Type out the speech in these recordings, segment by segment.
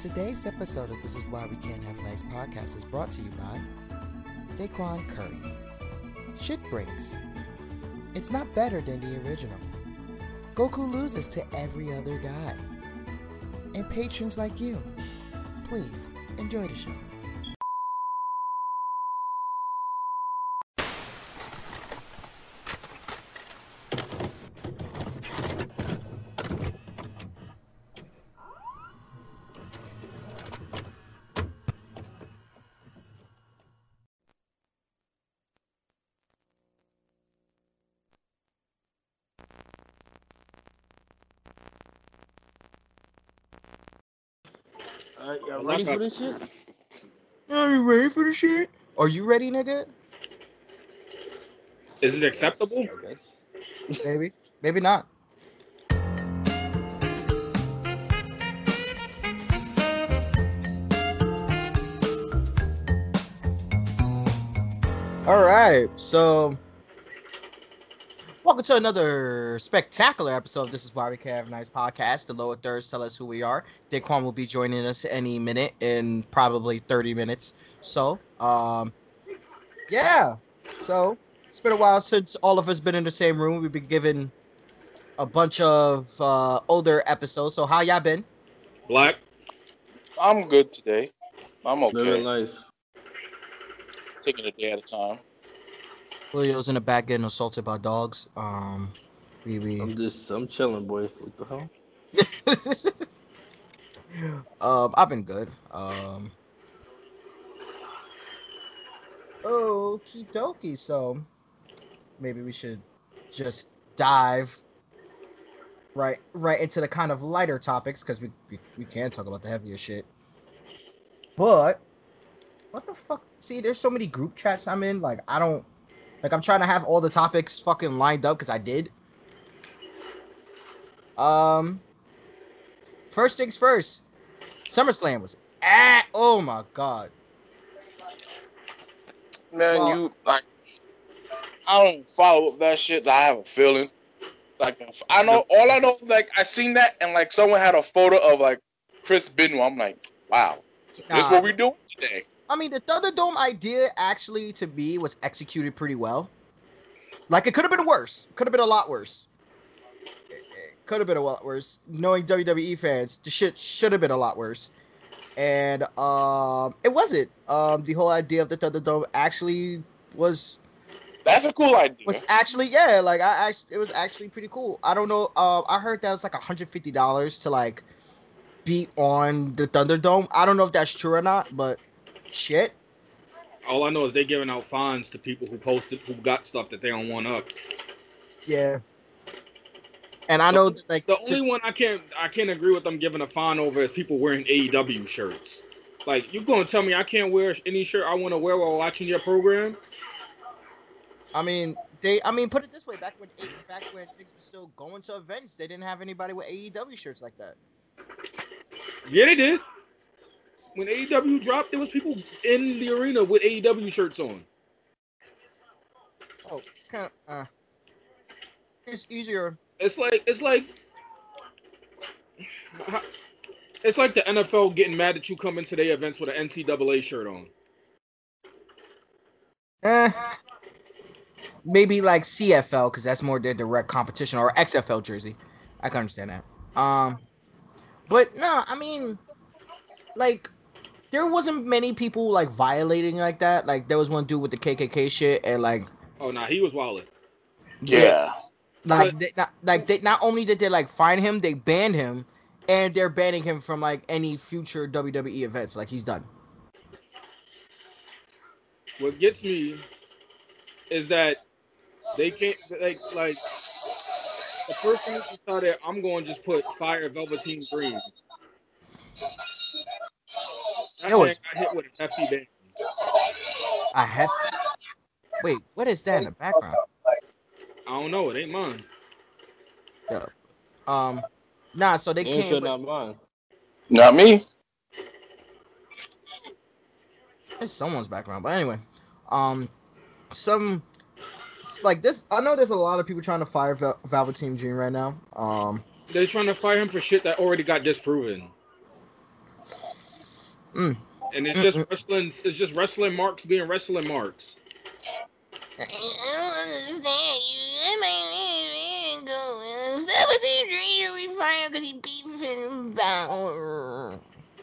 Today's episode of This Is Why We Can't Have Nice podcast is brought to you by Daquan Curry. Shit breaks. It's not better than the original. Goku loses to every other guy. And patrons like you. Please enjoy the show. Alright, y'all ready for this shit? Are you ready for the shit? Are you ready, nigga? Is it acceptable? Maybe. Maybe not. All right, so welcome to another spectacular episode of This Is Why We Can Have a Nice Podcast. The lower thirds tell us who we are. Daquan will be joining us any minute in probably 30 minutes. So, um, yeah. So it's been a while since all of us been in the same room. We've been given a bunch of uh, older episodes. So how y'all been? Black. I'm good today. I'm okay. Living okay. life. Taking a day at a time. Julio's in the back getting assaulted by dogs. Um, we we. I'm just, I'm chilling, boy. What the hell? um, I've been good. Um, okie dokie. So maybe we should just dive right right into the kind of lighter topics because we, we we can talk about the heavier shit. But what the fuck? See, there's so many group chats I'm in. Like I don't like. I'm trying to have all the topics fucking lined up because I did. Um. First things first. SummerSlam was at oh my god. Man, Well- you like I don't follow up that shit. I have a feeling. Like I know all I know like I seen that and like someone had a photo of like Chris Benoit. I'm like, wow. So this Nah. what we doing today. I mean, the Thunderdome idea actually to me was executed pretty well. Like it could have been worse. Could have been a lot worse. Could have been a lot worse. Knowing WWE fans, the shit should have been a lot worse. And um, it wasn't. Um, the whole idea of the Thunderdome actually was That's a cool idea. was actually yeah like i actually it was actually pretty cool i don't know uh, i heard that was like 150 dollars to like be on the thunderdome i don't know if that's true or not but shit All I know is they're giving out fines to people who posted who got stuff that they don't want up. yeah and i know that, like The the- only one I can't I can't agree with them giving a fine over is people wearing AEW shirts. Like you gonna tell me I can't wear any shirt I want to wear while watching your program? i mean they i mean put it this way back when back when things were still going to events they didn't have anybody with aew shirts like that Yeah, they did. When AEW dropped, there was people in the arena with AEW shirts on. oh kind of uh it's easier It's like it's like it's like the NFL getting mad that you come into their events with an NCAA shirt on. Eh, maybe like CFL because that's more their direct competition or XFL jersey. I can understand that. Um, but no, I mean, like there wasn't many people like violating like that. Like there was one dude with the KKK shit and like Oh nah, he was wilding. yeah. like they, not like they not only did they like find him, they banned him, and they're banning him from like any future WWE events. Like he's done. What gets me is that they can't like like the person who decided I'm going to just put fire velveteen green. That It was- got hit with a hefty ban. I have. Wait, what is that in the background? I don't know. It ain't mine. Um, nah. So they came. shit with- not mine. Not me. It's someone's background, but anyway, um, some like this. I know there's a lot of people trying to fire Velveteen Dream right now. Um, They're trying to fire him for shit that already got disproven. Mm-mm. and it's mm, just mm. wrestling. It's just wrestling marks being wrestling marks. I don't understand you. That man go. That was the dream we fired because he beat Finn Balor.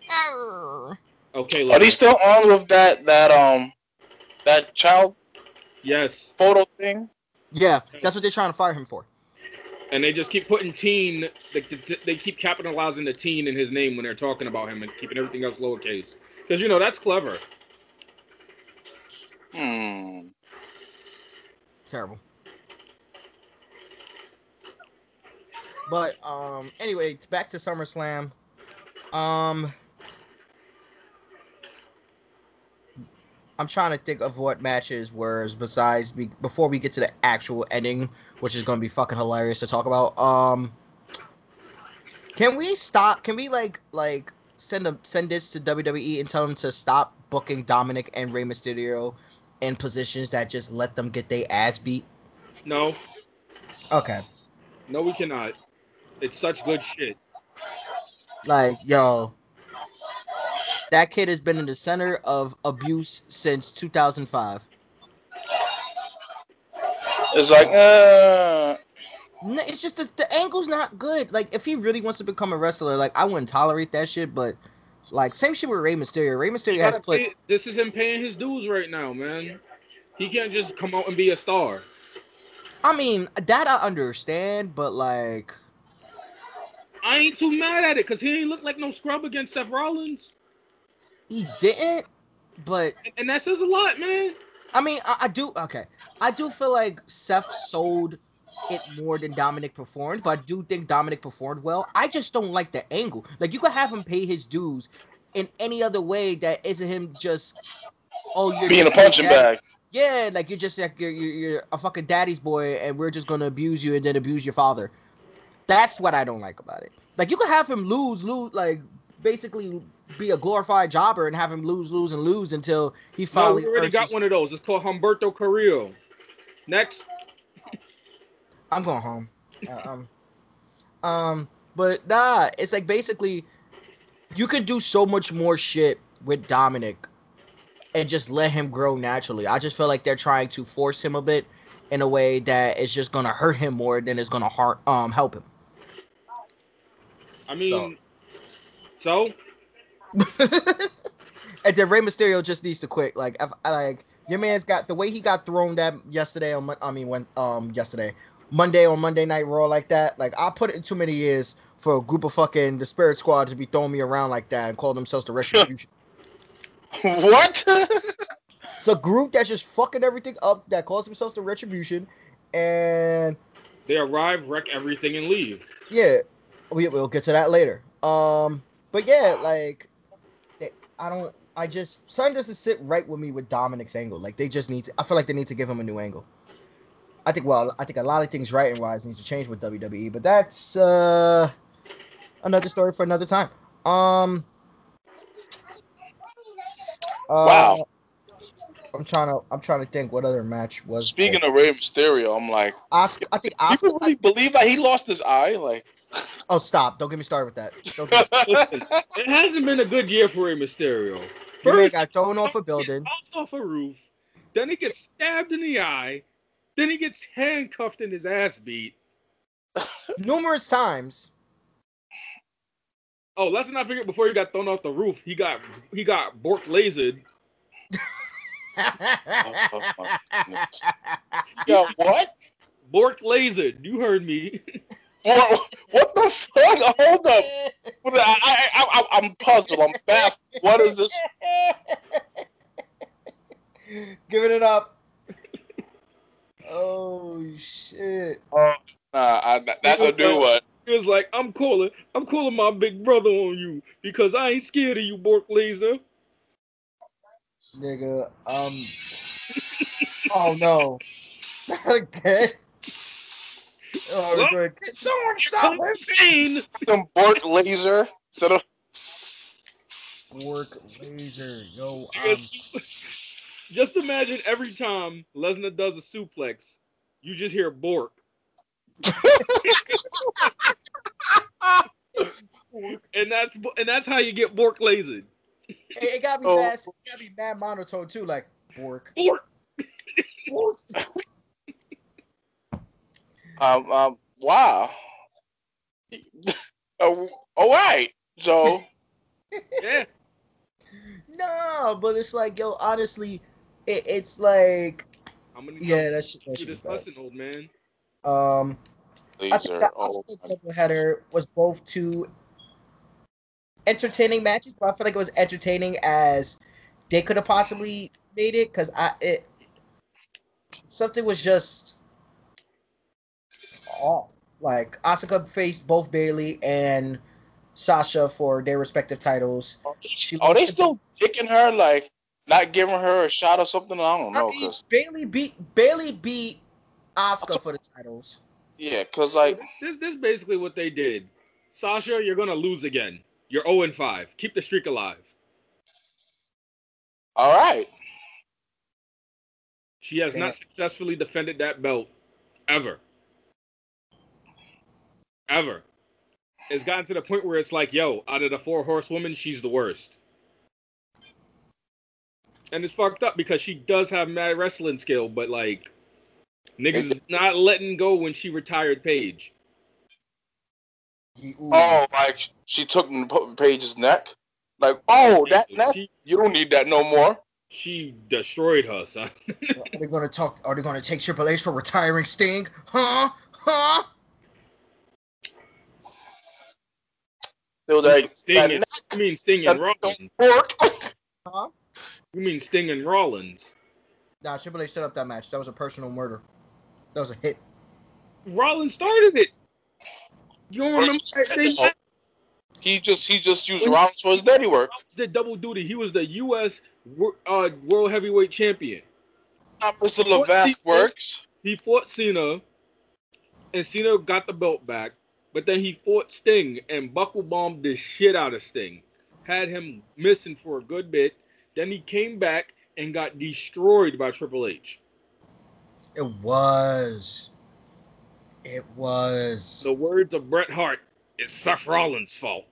Arr. Okay, Are look. they still on with that that um that child yes, photo thing? Yeah, that's what they're trying to fire him for. And they just keep putting teen. They, they keep capitalizing the teen in his name when they're talking about him and keeping everything else lowercase. Because you know that's clever. Hmm. Terrible. But um, anyway, back to SummerSlam. Um, I'm trying to think of what matches were besides be, before we get to the actual ending, which is going to be fucking hilarious to talk about. Um, can we stop? Can we like like send a send this to WWE and tell them to stop booking Dominic and Rey Mysterio in positions that just let them get their ass beat? No, Okay. no, we cannot. It's such good shit. Like, yo, that kid has been in the center of abuse since 2005. It's like uh No, it's just the, the angle's not good. Like, if he really wants to become a wrestler, like, I wouldn't tolerate that shit. But, like, same shit with Rey Mysterio. Rey He Mysterio has gotta put. pay- this is him paying his dues right now, man. He can't just come out and be a star. I mean, that I understand, but like, I ain't too mad at it because he ain't look like no scrub against Seth Rollins, he didn't. But and, and that says a lot, man. I mean, I, I do. Okay, I do feel like Seth sold it more than Dominic performed, but I do think Dominic performed well. I just don't like the angle. Like, you could have him pay his dues in any other way that isn't him just. Oh, you're being a punching bag. Yeah, like you're just like you're, you're you're a fucking daddy's boy, and we're just gonna abuse you and then abuse your father. That's what I don't like about it. Like you could have him lose, lose, like basically be a glorified jobber and have him lose, lose, and lose until he No, finally. we already got one of those. It's called Humberto Carrillo. Next, I'm going home. Uh, um, um, but nah, it's like basically you could do so much more shit with Dominic and just let him grow naturally. I just feel like they're trying to force him a bit in a way that is just gonna hurt him more than it's gonna har- um help him. I mean, so, and then Rey Mysterio just needs to quit. Like, if, like your man's got the way he got thrown that yesterday on. I mean, when um yesterday, Monday on Monday Night Raw like that. Like, I put it in too many years for a group of fucking the Spirit Squad to be throwing me around like that and call themselves the Retribution. what? it's a group that's just fucking everything up that calls themselves the Retribution, and they arrive, wreck everything, and leave. yeah, we we'll get to that later. Um, but yeah, like, I don't. I just something doesn't sit right with me with Dominic's angle. Like they just need to. I feel like they need to give him a new angle. I think. Well, I think a lot of things right and wise needs to change with WWE, but that's uh another story for another time. Um. uh, Wow. I'm trying to. I'm trying to think what other match was. Speaking of Rey Mysterio, I'm like, Oscar, I think Oscar. people really believe that he lost his eye? Like, Oh, stop! Don't get me started with that. Don't get me Listen, it hasn't been a good year for Rey Mysterio. Your he got thrown off a building. bounced off a roof. Then he gets stabbed in the eye. Then he gets handcuffed and his ass beat. numerous times. Oh, let's not forget before he got thrown off the roof, he got he got bork lasered. my goodness. yeah, what? Bork lasered. You heard me. what? What the fuck? Hold up. What I, I, I, I'm puzzled. I'm baffled. What is this? Giving it up. Oh shit! Nah, I, that's a new one. He was like, I'm calling, I'm calling my big brother on you because I ain't scared of you, Bork Laser. Nigga, um. oh no! Not again. Oh, What? good. Can someone stop him? Pain. Some Bork laser. Instead of, Work laser, yo. Um, Just imagine every time Lesnar does a suplex, you just hear Bork. and that's and that's how you get Bork lasered. It, it got me Oh. mad. It got me mad monotone too. Like Bork. Bork. Bork. Um, um, wow. Oh, all right. So, Yeah. No, but it's like, yo, honestly, it, it's like, How many yeah, that's you that shit this lesson, old man? bad. Um, I these think are the all. Asuka doubleheader was both two entertaining matches, but I feel like it was entertaining as they could have possibly made it because I it something was just off. Like Asuka faced both Bayley and Sasha for their respective titles. Oh, she Are oh, they still kicking her? Like, not giving her a shot or something? I don't I know. mean, Cause Bayley beat Bayley beat Asuka for the titles. yeah, cause like, this this basically what they did. Sasha, you're gonna lose again. You're 0 and 5. Keep the streak alive. all right. She has Damn. not successfully defended that belt ever. Ever. It's gotten to the point where it's like, yo, out of the four horsewomen, she's the worst. And it's fucked up because she does have mad wrestling skill, but like niggas is not letting go when she retired Paige. Oh, like she took Paige's neck. Like, oh, that neck. She, You don't need that no more. she destroyed her, son. Are they gonna talk? Are they gonna take Triple H for retiring Sting? Huh? Huh? They was like, Sting and, neck, you mean Sting and Rollins. don't work. Huh? You mean Sting and Rollins. Nah, Triple H set up that match. That was a personal murder. That was a hit. Rollins started it. You don't remember that they Oh. He just he just used Rollins for his dirty work. Rollins did double duty. He was the U.S. uh, World Heavyweight Champion. Not Mr. Levesque works. He fought Cena, and Cena got the belt back. But then he fought Sting and buckle bombed the shit out of Sting. Had him missing for a good bit. Then he came back and got destroyed by Triple H. It was. It was. The words of Bret Hart, it's Seth Rollins' fault.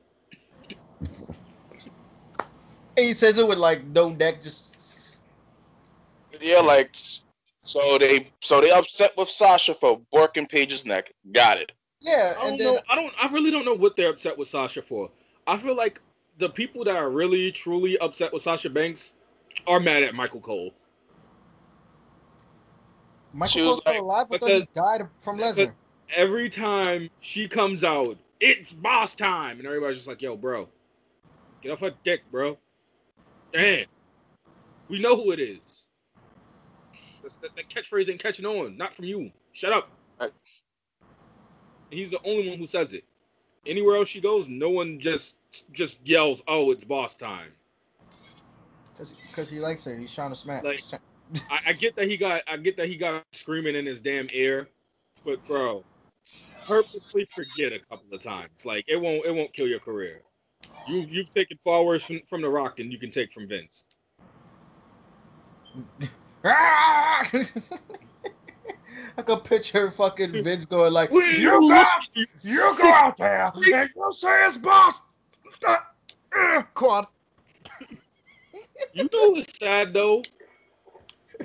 And he says it with like no neck, just. Yeah, like so they so they upset with Sasha for working Paige's neck. Got it. Yeah, I don't then know. I don't. I really don't know what they're upset with Sasha for. I feel like the people that are really truly upset with Sasha Banks are mad at Michael Cole. Michael was Cole's still like- alive, but then he died from Lesnar. Every time she comes out, it's boss time, and everybody's just like, "Yo, bro, get off her dick, bro." Damn, we know who it is. That's, that, that catchphrase ain't catching on. Not from you. Shut up. Right. He's the only one who says it. Anywhere else she goes, no one just just yells, "Oh, it's boss time." Because he likes it. He's trying to smack. Like- I, I get that he got I get that he got screaming in his damn ear, but bro, purposely forget a couple of times. Like it won't it won't kill your career. You've you've taken far worse from, from the rock than you can take from Vince. Ah! I could picture fucking Vince going like, Will "You go, you go out there, and you say it's boss." Uh, uh, Quad. You know what's sad though?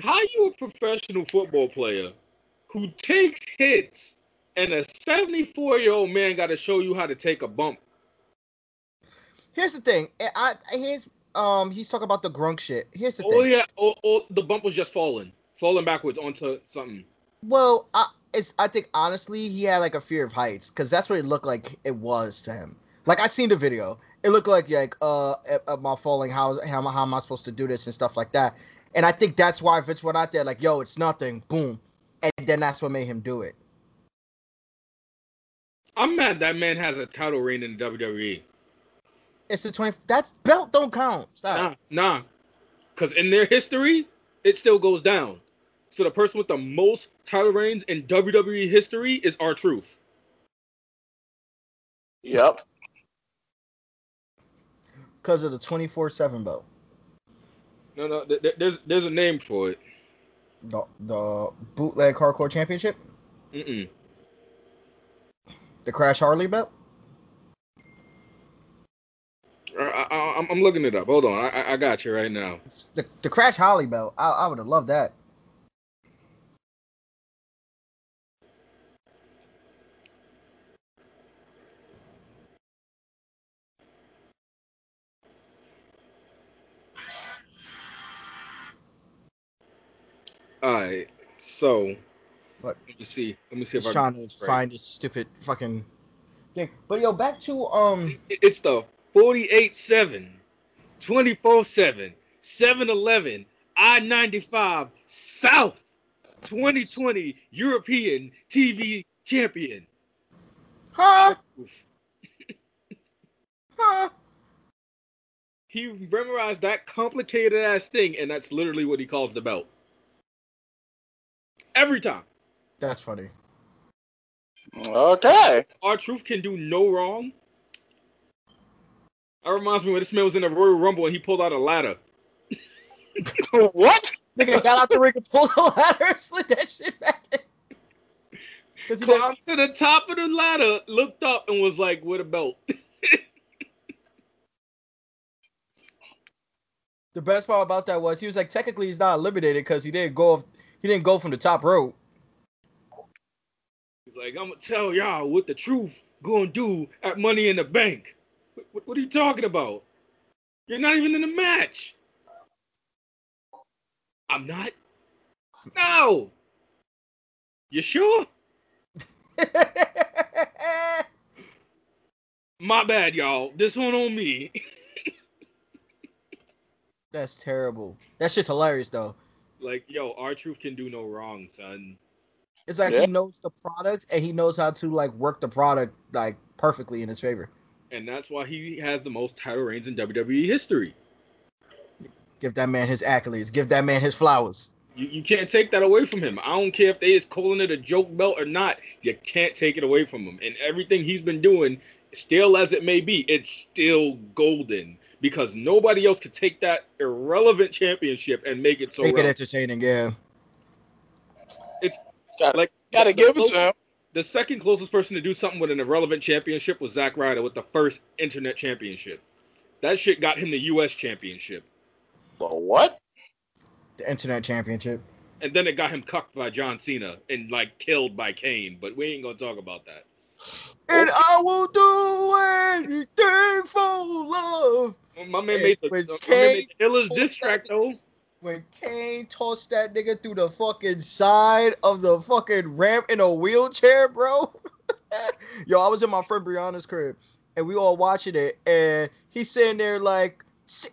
How you a professional football player who takes hits and a 74 year old man got to show you how to take a bump? Here's the thing. I, I here's um he's talking about the Gronk shit. Here's the Oh thing. yeah, oh, oh, the bump was just falling, falling backwards onto something. Well, I, it's I think honestly he had like a fear of heights because that's what it looked like it was to him. Like I seen the video, it looked like like uh am I falling? How how, am I- how am I supposed to do this and stuff like that? And I think that's why Vince went out there like, yo, it's nothing, boom, and then that's what made him do it. I'm mad that man has a title reign in the WWE. It's the twenty. That belt don't count. Stop. Nah, nah. Because in their history, it still goes down. So the person with the most title reigns in WWE history is R-Truth. Yep. Because of the twenty four seven belt. No, no, th- th- there's there's a name for it. The the bootleg hardcore championship, Mm-mm. the Crash Holly belt. I, I, I'm, I'm looking it up. Hold on, I, I- I got you right now. It's the the Crash Holly belt. I, I would have loved that. All right, so What? let me see. Let me see if I trying can to find this stupid fucking thing. But yo, back to um. It's the 48 7, 24 7, 7 11, I 95 South 2020 European TV champion. Huh? Huh? He memorized that complicated ass thing, and that's literally what he calls the belt. Every time. That's funny. Okay. R-Truth can do no wrong. That reminds me when this man was in the Royal Rumble and he pulled out a ladder. what? Nigga got out the ring and pulled the ladder slid that shit back in. Cause he Climbed to the top of the ladder, looked up, and was like, "With a belt." the best part about that was he was like technically he's not eliminated because he didn't go off, he didn't go from the top rope. He's like, "I'm gonna tell y'all what the truth gonna do at Money in the Bank." What, what, what are you talking about? You're not even in the match. I'm not. No. You sure? My bad, y'all. This one on me. That's terrible. That's just hilarious though. Like, yo, R-Truth can do no wrong, son. It's like Yeah. he knows the product and he knows how to like work the product like perfectly in his favor. And that's why he has the most title reigns in WWE history. Give that man his accolades. Give that man his flowers. You, you can't take that away from him. I don't care if they is calling it a joke belt or not. You can't take it away from him. And everything he's been doing, still as it may be, it's still golden because nobody else could take that irrelevant championship and make it so Make it relevant. entertaining, yeah. It's like Gotta the- give the it to him. The second closest person to do something with an irrelevant championship was Zack Ryder with the first internet championship. That shit got him the U.S. championship, But what? The internet championship. and then it got him cucked by John Cena and like killed by Kane. But we ain't gonna talk about that. And I will do anything for love. Oh, my man made the, when my man Kane made the diss track though. When Kane tossed that nigga through the fucking side of the fucking ramp in a wheelchair, bro. Yo, I was in my friend Brianna's crib and we all watching it, and he's sitting there like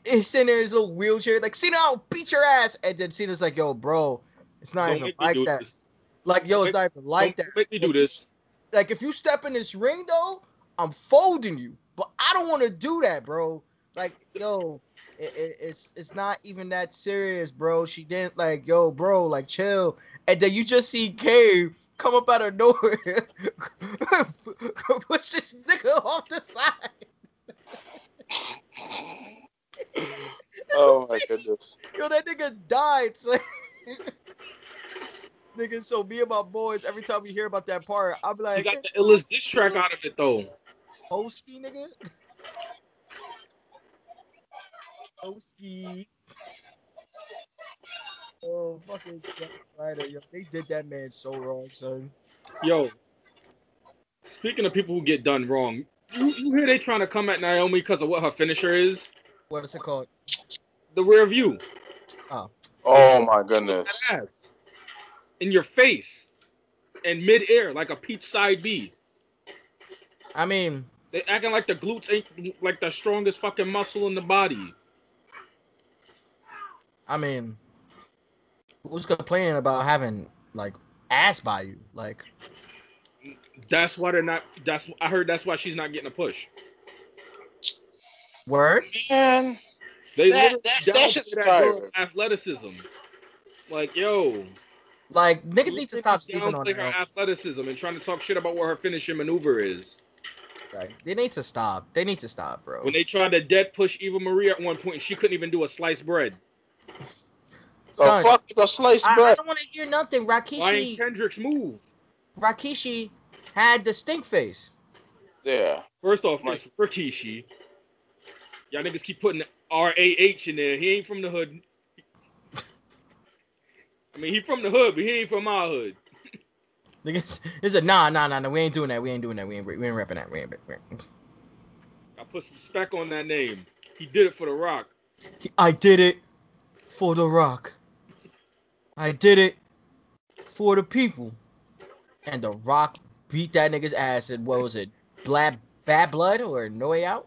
he's sitting there in his little wheelchair, like Cena, I'll beat your ass. And then Cena's like, yo, bro, it's not Don't even like that. this. Like, yo, it's not even like Don't that. make me do this. Like, if you step in this ring though, I'm folding you. But I don't want to do that, bro. Like, yo, it, it, it's it's not even that serious, bro. She didn't like, yo, bro, like chill. And then you just see Kane come up out of nowhere, push this nigga off the side. Oh my goodness. Yo, that nigga died. son. nigga, so me and my boys, every time we hear about that part, I'm He like, got the illest diss track out of it though. Hosky, nigga. Hosky. Oh, fucking Zack Ryder, yo. They did that man so wrong, son. Yo, speaking of people who get done wrong, you, you hear they trying to come at Naomi because of what her finisher is? What is it called? The rear view. Oh. Oh my goodness. Ass. In your face. In midair, like a peach side B. I mean, They acting like the glutes ain't like the strongest fucking muscle in the body. I mean, who's complaining about having like ass by you? Like, That's why they're not. That's I heard. That's why she's not getting a push. word? Man, They That- literally that- that downplay shit's that girl's athleticism. Like yo, Like, niggas need to stop literally sleeping on downplay her. her athleticism and trying to talk shit about what her finishing maneuver is. Like, they need to stop. They need to stop, bro. When they tried to dead push Eva Marie at one point, point, she couldn't even do a sliced bread. the Son, fuck the sliced I, I don't want to hear nothing. Ryan Rakishi, Kendrick's move. Rakishi had the stink face. Yeah. First off, Right. it's Rikishi. Y'all niggas keep putting R A H in there. He ain't from the hood. I mean, he from the hood, but he ain't from our hood. Niggas, it's a nah, nah, nah, nah. We ain't doing that. We ain't doing that. We ain't, we ain't repping that. We ain't, we ain't. I put some spec on that name. He did it for the Rock. I did it for the Rock. I did it for the people. And the Rock beat that nigga's ass And what was it? Bad, bad blood or no way out?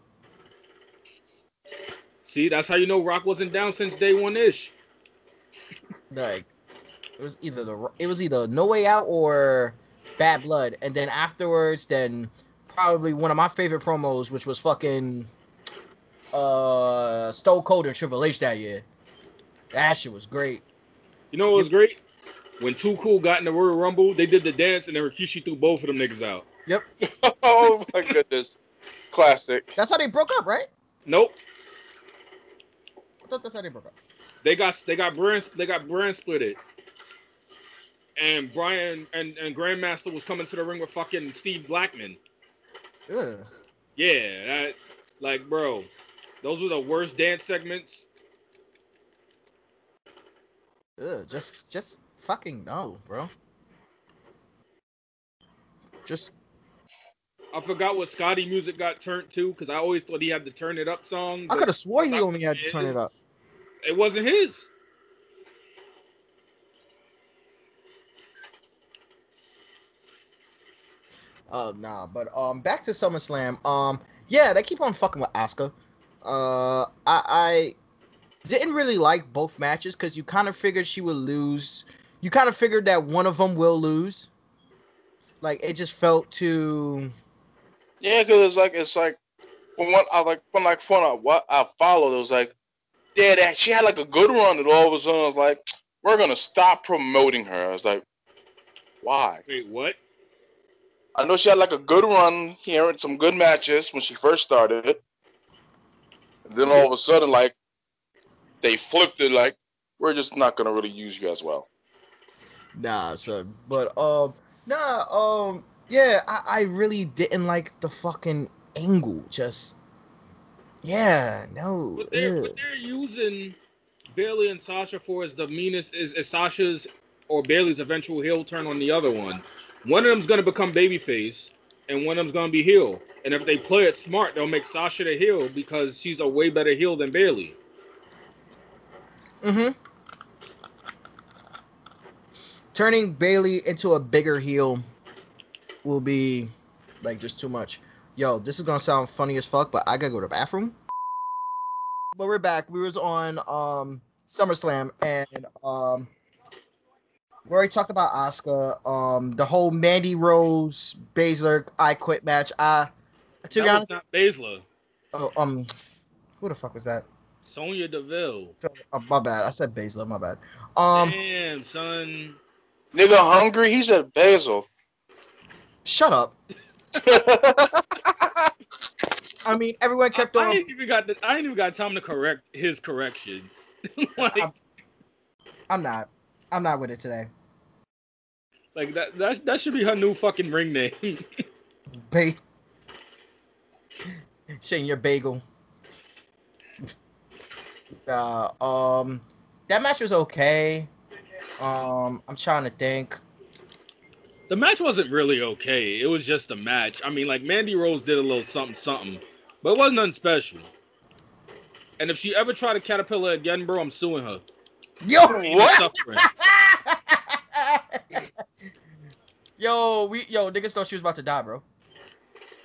See, that's how you know Rock wasn't down since day one ish. Like it was either the it was either no way out or bad blood. And then afterwards, then probably one of my favorite promos, which was fucking uh Stone Cold and Triple H that year. That shit was great. You know what was great? When Too Cool got in the Royal Rumble, they did the dance and then Rikishi threw both of them niggas out. Yep. oh my goodness. Classic. That's how they broke up, right? Nope. I thought that's how they broke up. They got they got brand they got brand split it. And Brian and, and Grandmaster was coming to the ring with fucking Steve Blackman. Ugh. Yeah, that like bro, those were the worst dance segments. Ugh. Just just fucking no, bro. Just I forgot what Scotty music got turned to because I always thought he had the turn it up song. I could have swore he only had to turn it up. It wasn't his. Oh nah, but um, back to SummerSlam. Um, yeah, they keep on fucking with Asuka. Uh, I, I didn't really like both matches because you kind of figured she would lose. You kind of figured that one of them will lose. Like it just felt too. Yeah, because it's like it's like from what I like from like from what I followed, it was like yeah, that she had like a good run, and all of a sudden I was like, we're gonna stop promoting her. I was like, why? Wait, what? I know she had like a good run here and some good matches when she first started. And then all of a sudden, like they flipped it, like we're just not gonna really use you as well. Nah, son. But um, nah, um, yeah, I, I really didn't like the fucking angle. Just, yeah, no. What they're, ugh. what they're using Bayley and Sasha for is the meanest is, is Sasha's or Bayley's eventual heel turn on the other one. One of them's gonna become babyface, and one of them's gonna be heel. And if they play it smart, they'll make Sasha the heel because she's a way better heel than Bayley. Mm-hmm. Turning Bayley into a bigger heel will be like just too much. Yo, this is gonna sound funny as fuck, but I gotta go to the bathroom. But we're back. We was on um SummerSlam and um we already talked about Oscar. Um the whole Mandy Rose Baszler I quit match. I to That be was honest, not Baszler. oh, um who the fuck was that? Sonya Deville. Oh, my bad. I said Baszler, my bad. Um Damn, son. Nigga hungry? He said basil. shut up. I mean, everyone kept I, I on. ain't even got the, I ain't even got time to correct his correction. like, I'm- I'm not. I'm not with it today. Like that, that that should be her new fucking ring name. Ba- Shane, your bagel. Uh, um, that match was okay. Um, I'm trying to think. the match wasn't really okay. It was just a match. I mean, like Mandy Rose did a little something something, but it wasn't nothing special. And if she ever tried to caterpillar again, bro, I'm suing her. Yo, What? yo, we yo niggas thought she was about to die, bro.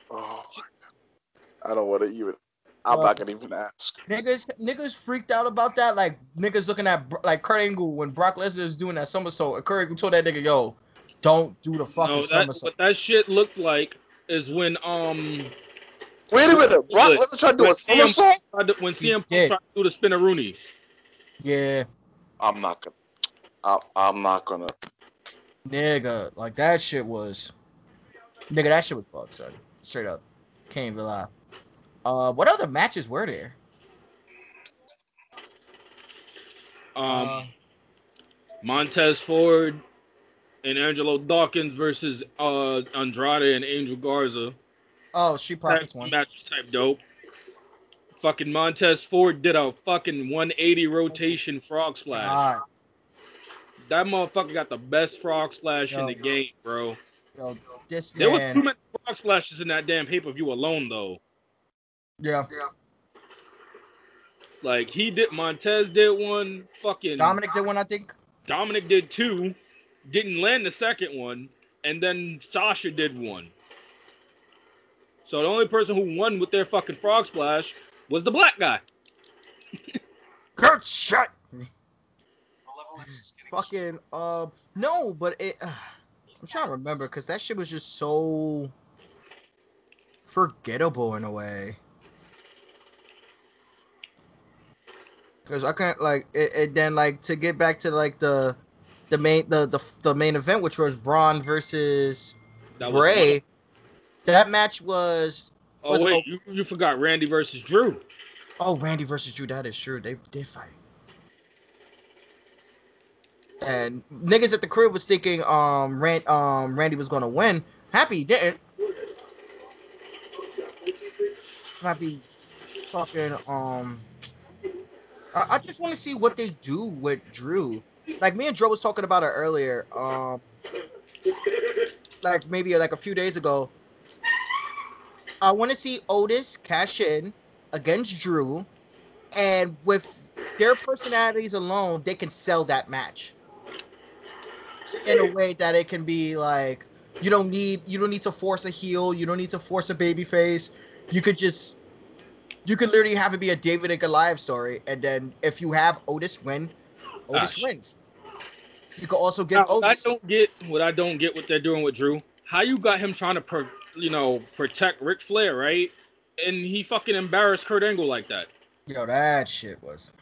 Oh my God. I don't want to even. I'm Well- not gonna even ask. Niggas, niggas freaked out about that. Like niggas looking at like Kurt Angle when Brock Lesnar is doing that somersault. and Kurt Angle told that nigga, "Yo, don't do the fucking No, that, somersault." what that shit looked like is when um Wait a minute, Brock Look, Lesnar tried to do a with CM somersault. when CM Punk did. tried to do the spinner Rooney. Yeah, I'm not gonna. I'm, I'm not gonna. Nigga, like that shit was, nigga, that shit was bugged, son. Straight up, can't even lie. Uh, what other matches were there? Um, Uh, Montez Ford and Angelo Dawkins versus uh Andrade and Angel Garza. oh, she team one. match type dope. Fucking Montez Ford did a fucking 180 rotation frog splash. God, That motherfucker got the best frog splash in Yo. the game, bro. yo, this There was too many frog splashes in that damn pay per view alone, though. Yeah, yeah. Like he did, Montez did one. Fucking Dominic did one, I think. Dominic did two. Didn't land the second one, and then Sasha did one. So the only person who won with their fucking frog splash was the black guy. Good shot. Fucking uh, no, but it. I'm trying to remember because that shit was just so forgettable in a way. Because I can't like it, it. Then like to get back to like the the main the the, the main event, which was Braun versus That was Bray. That match was Oh was- wait, you, you forgot Randy versus Drew. Oh, Randy versus Drew. That is true. They did fight. And niggas at the crib was thinking um Rand, um Randy was gonna win. Happy didn't. Happy fucking um I, I just want to see what they do with Drew. Like me and Drew was talking about it earlier. Um like maybe like a few days ago. I want to see Otis cash in against Drew, and with their personalities alone, they can sell that match in a way that it can be like you don't need you don't need to force a heel, you don't need to force a baby face. You could just you could literally have it be a David and Goliath story, and then if you have Otis win, Otis Gosh. wins. You could also give Now, what I don't get what I don't get what they're doing with Drew. How you got him trying to, pro, you know, protect Ric Flair, right? And he fucking embarrassed Kurt Angle like that. Yo, that shit was.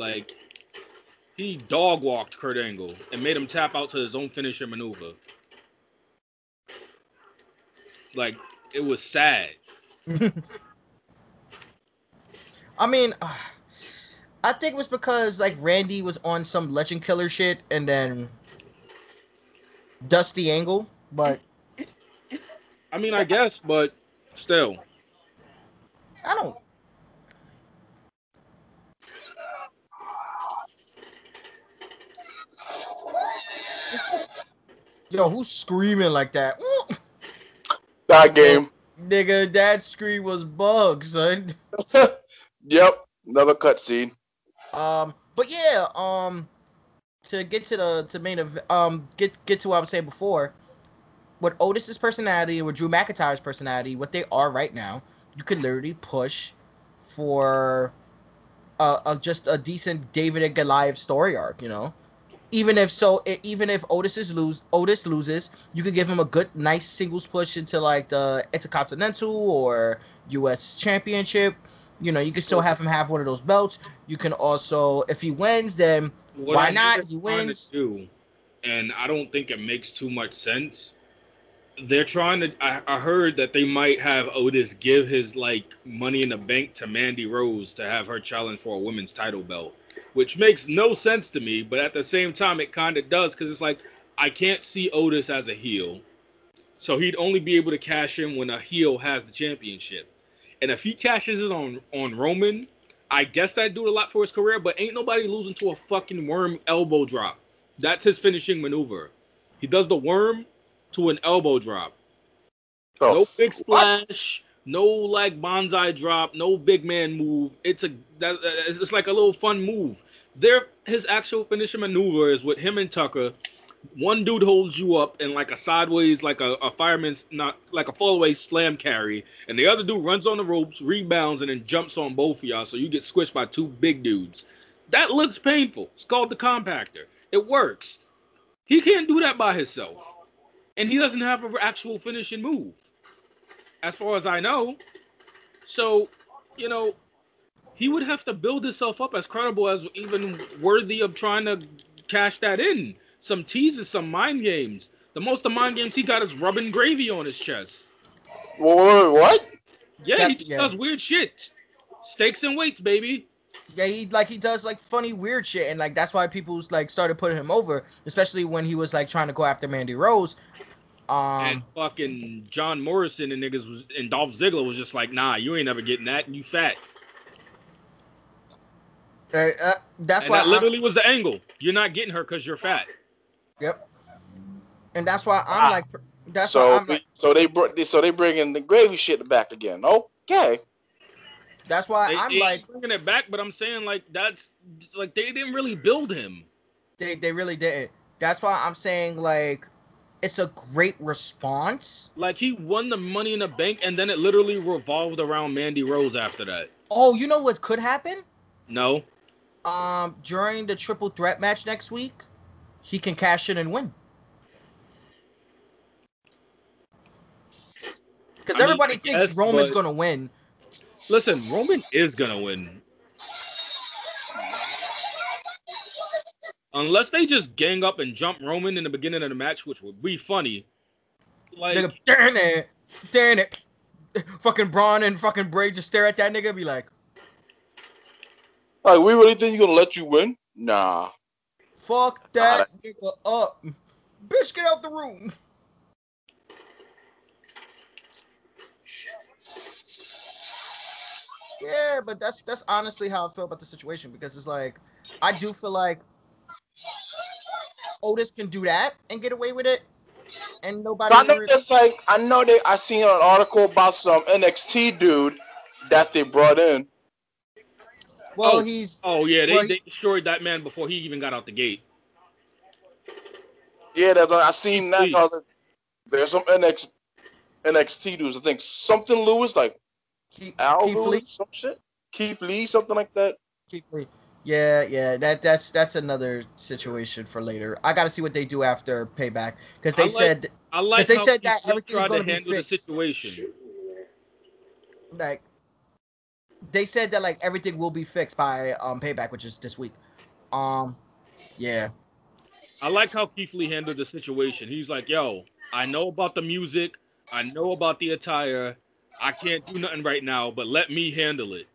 Like he dog walked Kurt Angle and made him tap out to his own finisher maneuver. Like it was sad. I mean, uh, I think it was because like Randy was on some Legend Killer shit, and then Dusty Angle. But I mean, I guess, but still. I don't. It's just, yo, who's screaming like that? That game. nigga, that scream was bug, son. yep. Another cutscene. Um, but yeah, um, to get to the to main of um get get to what I was saying before, with Otis's personality and with Drew McIntyre's personality, what they are right now, you could literally push for a, a just a decent David and Goliath story arc, you know. Even if so, even if Otis is lose, Otis loses, you could give him a good, nice singles push into like the Intercontinental or U.S. Championship. You know, you can still have him have one of those belts. You can also, if he wins, then What Why I not? He they're trying to wins. Do, and I don't think it makes too much sense. They're trying to. I, I heard that they might have Otis give his like money in the bank to Mandy Rose to have her challenge for a women's title belt, which makes no sense to me. But at the same time, it kind of does because it's like I can't see Otis as a heel, so he'd only be able to cash in when a heel has the championship. And if he cashes it on on Roman, I guess that'd do a lot for his career, but ain't nobody losing to a fucking worm elbow drop. That's his finishing maneuver. He does the worm to an elbow drop. Oh, No big splash, no like banzai drop, no big man move. It's a that it's like a little fun move. There, his actual finishing maneuver is with him and Tucker. One dude holds you up in like a sideways, like a, a fireman's not like a fallaway slam carry, and the other dude runs on the ropes, rebounds, and then jumps on both of y'all. So you get squished by two big dudes. That looks painful. It's called the compactor. It works. He can't do that by himself, and he doesn't have an actual finishing move, as far as I know. So, you know, he would have to build himself up as credible as even worthy of trying to cash that in. Some teases, some mind games. The most of mind games he got is rubbing gravy on his chest. wait, wait, wait, what? Yeah, he just yeah. does weird shit. Stakes and weights, baby. yeah, he like he does like funny weird shit, and like that's why people's like started putting him over, especially when he was like trying to go after Mandy Rose. Um, and fucking John Morrison and niggas was and Dolph Ziggler was just like, nah, you ain't never getting that, and you fat. uh, uh, that's and why that I'm- literally was the angle. You're not getting her because you're fat. Yep. And that's why I'm Ah. like, that's so why I'm like, so they brought so they bringing the gravy shit back again. Okay. that's why They, I'm they like, bringing it back, but I'm saying like that's like they didn't really build him. they they really didn't. That's why I'm saying like, it's a great response. Like he won the Money in the Bank, and then it literally revolved around Mandy Rose after that. Oh, you know what could happen? No, Um, during the triple threat match next week, he can cash in and win. Because I mean, everybody thinks guess, Roman's but- gonna win. listen, Roman is gonna win. Unless they just gang up and jump Roman in the beginning of the match, which would be funny. Like, Nigga, darn it, damn it. Fucking Braun and fucking Bray just stare at that nigga, and be like, Like we really think you're gonna let you win? Nah. "Fuck that nigga up, bitch, get out the room." Yeah, but that's that's honestly how I feel about the situation because it's like I do feel like Otis can do that and get away with it, and nobody. I know really- that's like I know they I seen an article about some NXT dude that they brought in. well, Oh. he's oh yeah, they, Well, they destroyed that man before he even got out the gate. Yeah, that's I seen that. Please. 'cause There's some NX, NXT dudes. I think something Lewis, like Keith, Al Keith Lee. Some shit. Keith Lee, something like that. Keith Lee. Yeah, yeah, that that's that's another situation for later. I got to see what they do after payback because they I like- said I like they said that everything's gonna to be handle the situation. like they said that like everything will be fixed by um payback, which is this week. Um, yeah, I like how Keith Lee handled the situation. He's like, "Yo, I know about the music, I know about the attire. I can't do nothing right now, but let me handle it."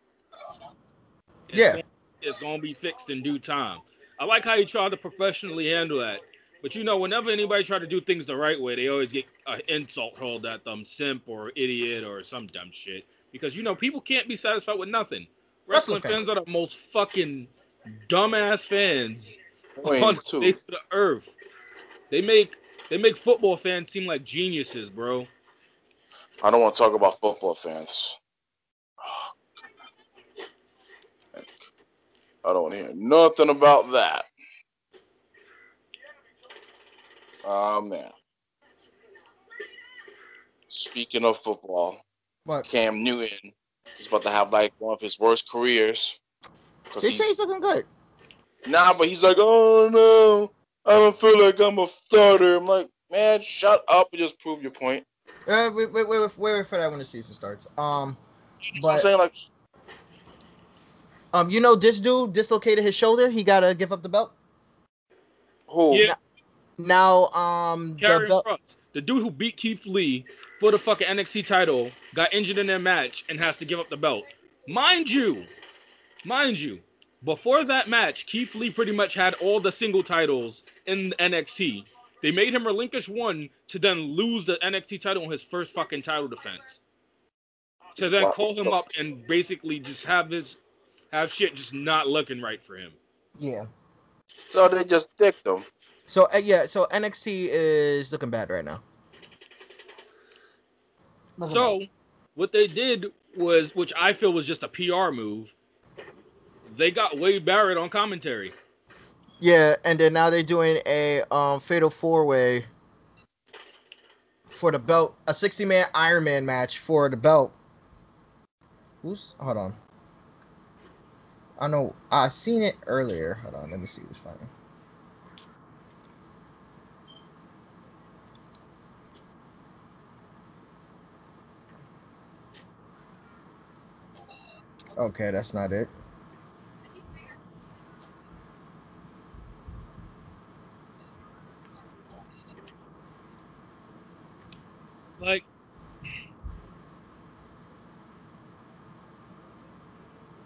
It's Yeah. Gonna- it's gonna be fixed in due time. I like how he tried to professionally handle that. But you know, whenever anybody try to do things the right way, they always get an insult hurled at them, simp or idiot or some dumb shit. Because you know, people can't be satisfied with nothing. Wrestling Wrestling fans are the most fucking dumbass fans Wait, on the face of the earth. They make they make football fans seem like geniuses, bro. I don't want to talk about football fans. I don't want to hear nothing about that. Oh man. Speaking of football, but Cam Newton is about to have like one of his worst careers. they he- say he's looking good. Nah, but he's like, oh no, I don't feel like I'm a starter. I'm like, man, shut up and just prove your point. Uh, wait, wait, wait, wait, wait for that when the season starts. Um, what I'm But- saying? Like, um, you know this dude dislocated his shoulder. He gotta give up the belt. who? Yeah. Now, um, the belt. Kross, the dude who beat Keith Lee for the fucking NXT title, got injured in their match and has to give up the belt. Mind you, mind you, before that match, Keith Lee pretty much had all the single titles in NXT. They made him relinquish one to then lose the NXT title on his first fucking title defense. To then Wow. call him up and basically just have his have shit just not looking right for him. Yeah. So they just dicked him. So uh, yeah, so NXT is looking bad right now. Looking So, what they did was, which I feel was just a PR move, they got Wade Barrett on commentary. Yeah, and then now they're doing a um fatal four way for the belt, a 60 man Iron Man match for the belt. Who's hold on. I know I seen it earlier. Hold on, let me see who's fighting. Okay, that's not it. Like,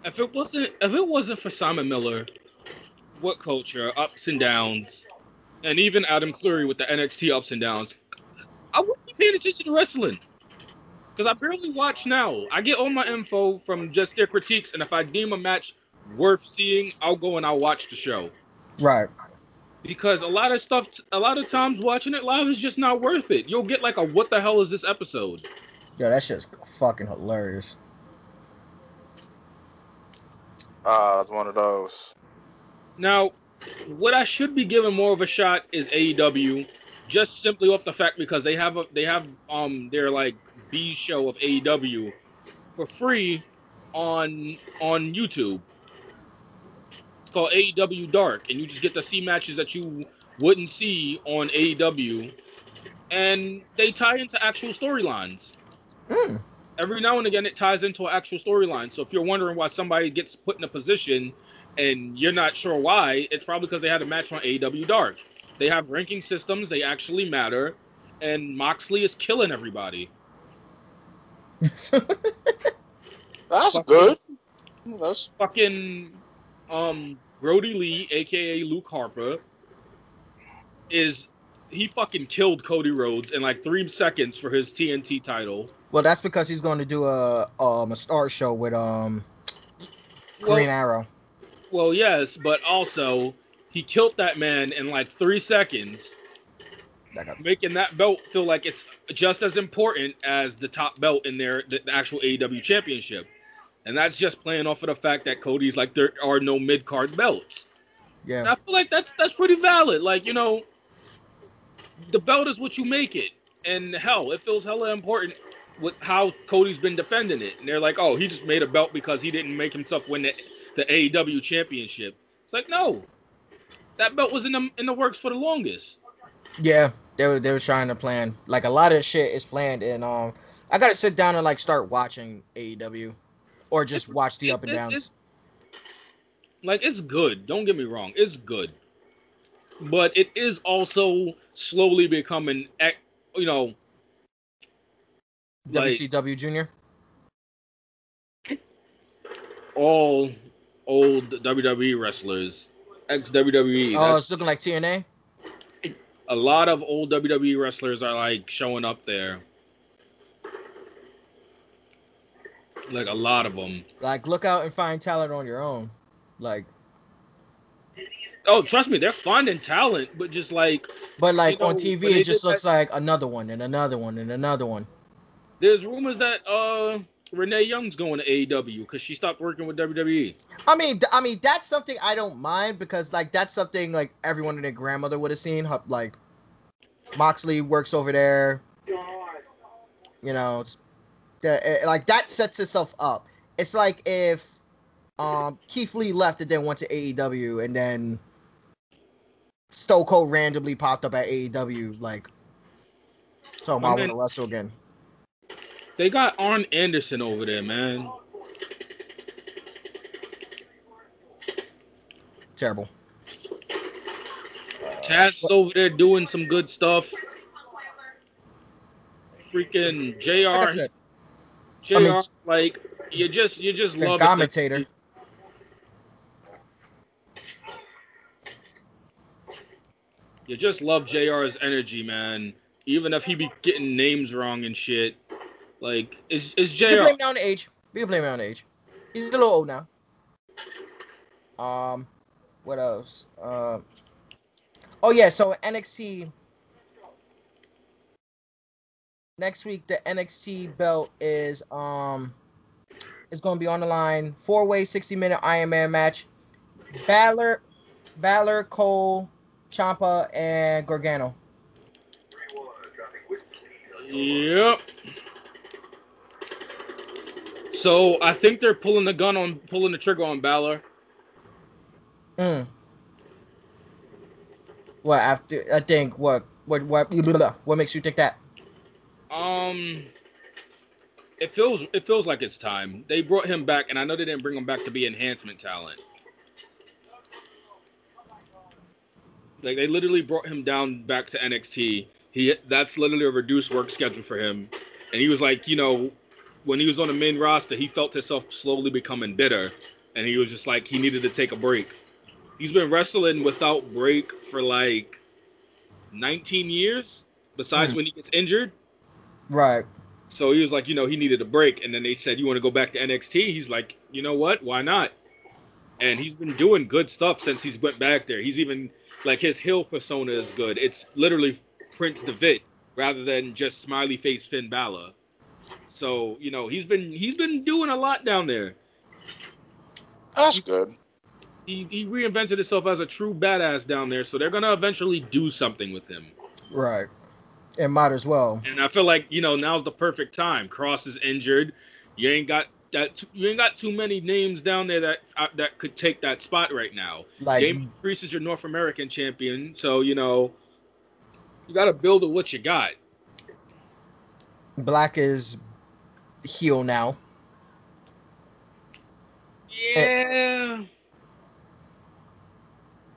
if it wasn't if it wasn't for Simon Miller, WhatCulture, ups and downs, and even Adam Cleary with the NXT ups and downs, I wouldn't be paying attention to wrestling. Because I barely watch now. I get all my info from just their critiques, and if I deem a match worth seeing, I'll go and I'll watch the show. Right. Because a lot of stuff, a lot of times watching it live is just not worth it. You'll get like a what the hell is this episode? Yo, that shit's fucking hilarious. Ah, it's one of those. Now, what I should be giving more of a shot is AEW, just simply off the fact because they have a they have um their like B show of AEW for free on on YouTube. It's called AEW Dark, and you just get to see matches that you wouldn't see on AEW, and they tie into actual storylines. Mm. Every now and again, it ties into an actual storyline. So if you're wondering why somebody gets put in a position and you're not sure why, it's probably because they had a match on AEW Dark. They have ranking systems; they actually matter, and Moxley is killing everybody. That's Fuck. good. That's fucking um Brodie Lee, aka Luke Harper, is he fucking killed Cody Rhodes in like three seconds for his TNT title. well, that's because he's going to do a um a star show with um Green Well, Arrow. well, yes, but also he killed that man in like three seconds, That making that belt feel like it's just as important as the top belt in their the, the actual AEW championship. And that's just playing off of the fact that Cody's like there are no mid card belts. And Yeah. I feel like that's that's pretty valid. Like, you know, the belt is what you make it. And hell, it feels hella important with how Cody's been defending it. And they're like, oh, he just made a belt because he didn't make himself win the, the AEW championship. It's like, no. That belt was in the in the works for the longest. Yeah. They were they were trying to plan like a lot of shit is planned and um I gotta sit down and like start watching AEW. Or just It's- watch the it- up and downs. it's- like it's good. Don't get me wrong. It's good. But it is also slowly becoming, ec- you know, like- WCW Junior. all old WWE wrestlers, ex WWE. Oh, it's looking like TNA. a lot of old WWE wrestlers are like showing up there. Like a lot of them. Like look out and find talent on your own. Like Oh, trust me, they're fun and talent, but just like but like You on TV it just looks that- like another one and another one and another one. there's rumors that uh Renee Young's going to AEW because she stopped working with. WWE. I mean, I mean that's something I don't mind because like that's something like everyone and their grandmother would have seen. Like Moxley works over there. You know, it's the- eh, like that sets itself up. It's like if um Keith Lee left and then went to AEW and then Cold randomly popped up at AEW like so I want to wrestle again. They got Arn Anderson over there, man. Terrible. Taz is over there doing some good stuff. Freaking JR, JR, I mean- like you just you just love it. You just love JR's energy, man. Even if he be getting names wrong and shit. Like, is is We can JR blame on age. We can blame on age. He's a little old now. Um, what else? Um, oh yeah. So NXT next week, the NXT belt is um is going to be on the line. Four way, sixty minute Iron Man match. Balor, Balor, Cole, Ciampa, and Gargano. Yep. So I think they're pulling the gun on pulling the trigger on Balor. Mm. What after? I think what what what what makes you think that? Um it feels it feels like it's time. They brought him back, and I know they didn't bring him back to be enhancement talent. Like they literally brought him down back to NXT. He that's literally a reduced work schedule for him. And he was like, you know, when he was on the main roster, he felt himself slowly becoming bitter. And he was just like he needed to take a break. He's been wrestling without break for like 19 years, besides Mhm. when he gets injured. Right. So he was like, you know, he needed a break, and then they said, "You want to go back to NXT?" He's like, "You know what? Why not?" And he's been doing good stuff since he's went back there. He's even like his heel persona is good. It's literally Prince Devitt rather than just smiley face Finn Balor. So you know, he's been he's been doing a lot down there. That's good. He, he reinvented himself as a true badass down there. So they're gonna eventually do something with him. Right. And might as well. And I feel like you know now's the perfect time. Kross is injured. You ain't got that. You ain't got too many names down there that uh, that could take that spot right now. Like Damian Priest is your North American champion, so you know you got to build with what you got. Black is heel now. Yeah,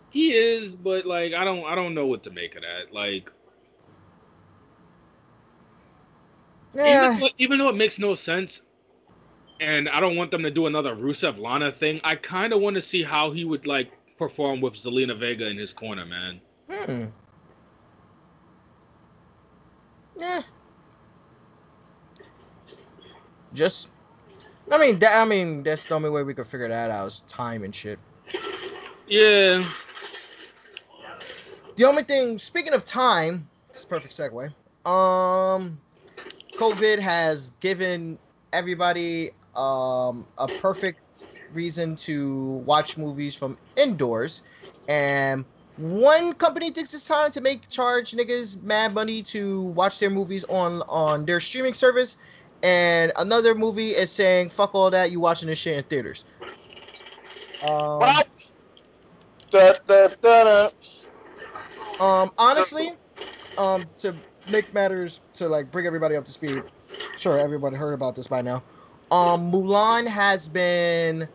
he is, but like I don't I don't know what to make of that. Like Yeah. even, though, even though it makes no sense, and I don't want them to do another Rusev Lana thing. I kind of want to see how he would like perform with Zelina Vega in his corner, man. Hmm. Yeah. Just, I mean, that, I mean, that's the only way we could figure that out is time and shit. Yeah, The only thing, speaking of time, it's a perfect segue. Um, COVID has given everybody um a perfect reason to watch movies from indoors, and one company takes this time to make charge niggas mad money to watch their movies on on their streaming service, and another movie is saying fuck all that, you watching this shit in theaters. Um, What? Da, da, da. Um, honestly, um, to make matters to like bring everybody up to speed. Sure, everybody heard about this by now. Um, Mulan has been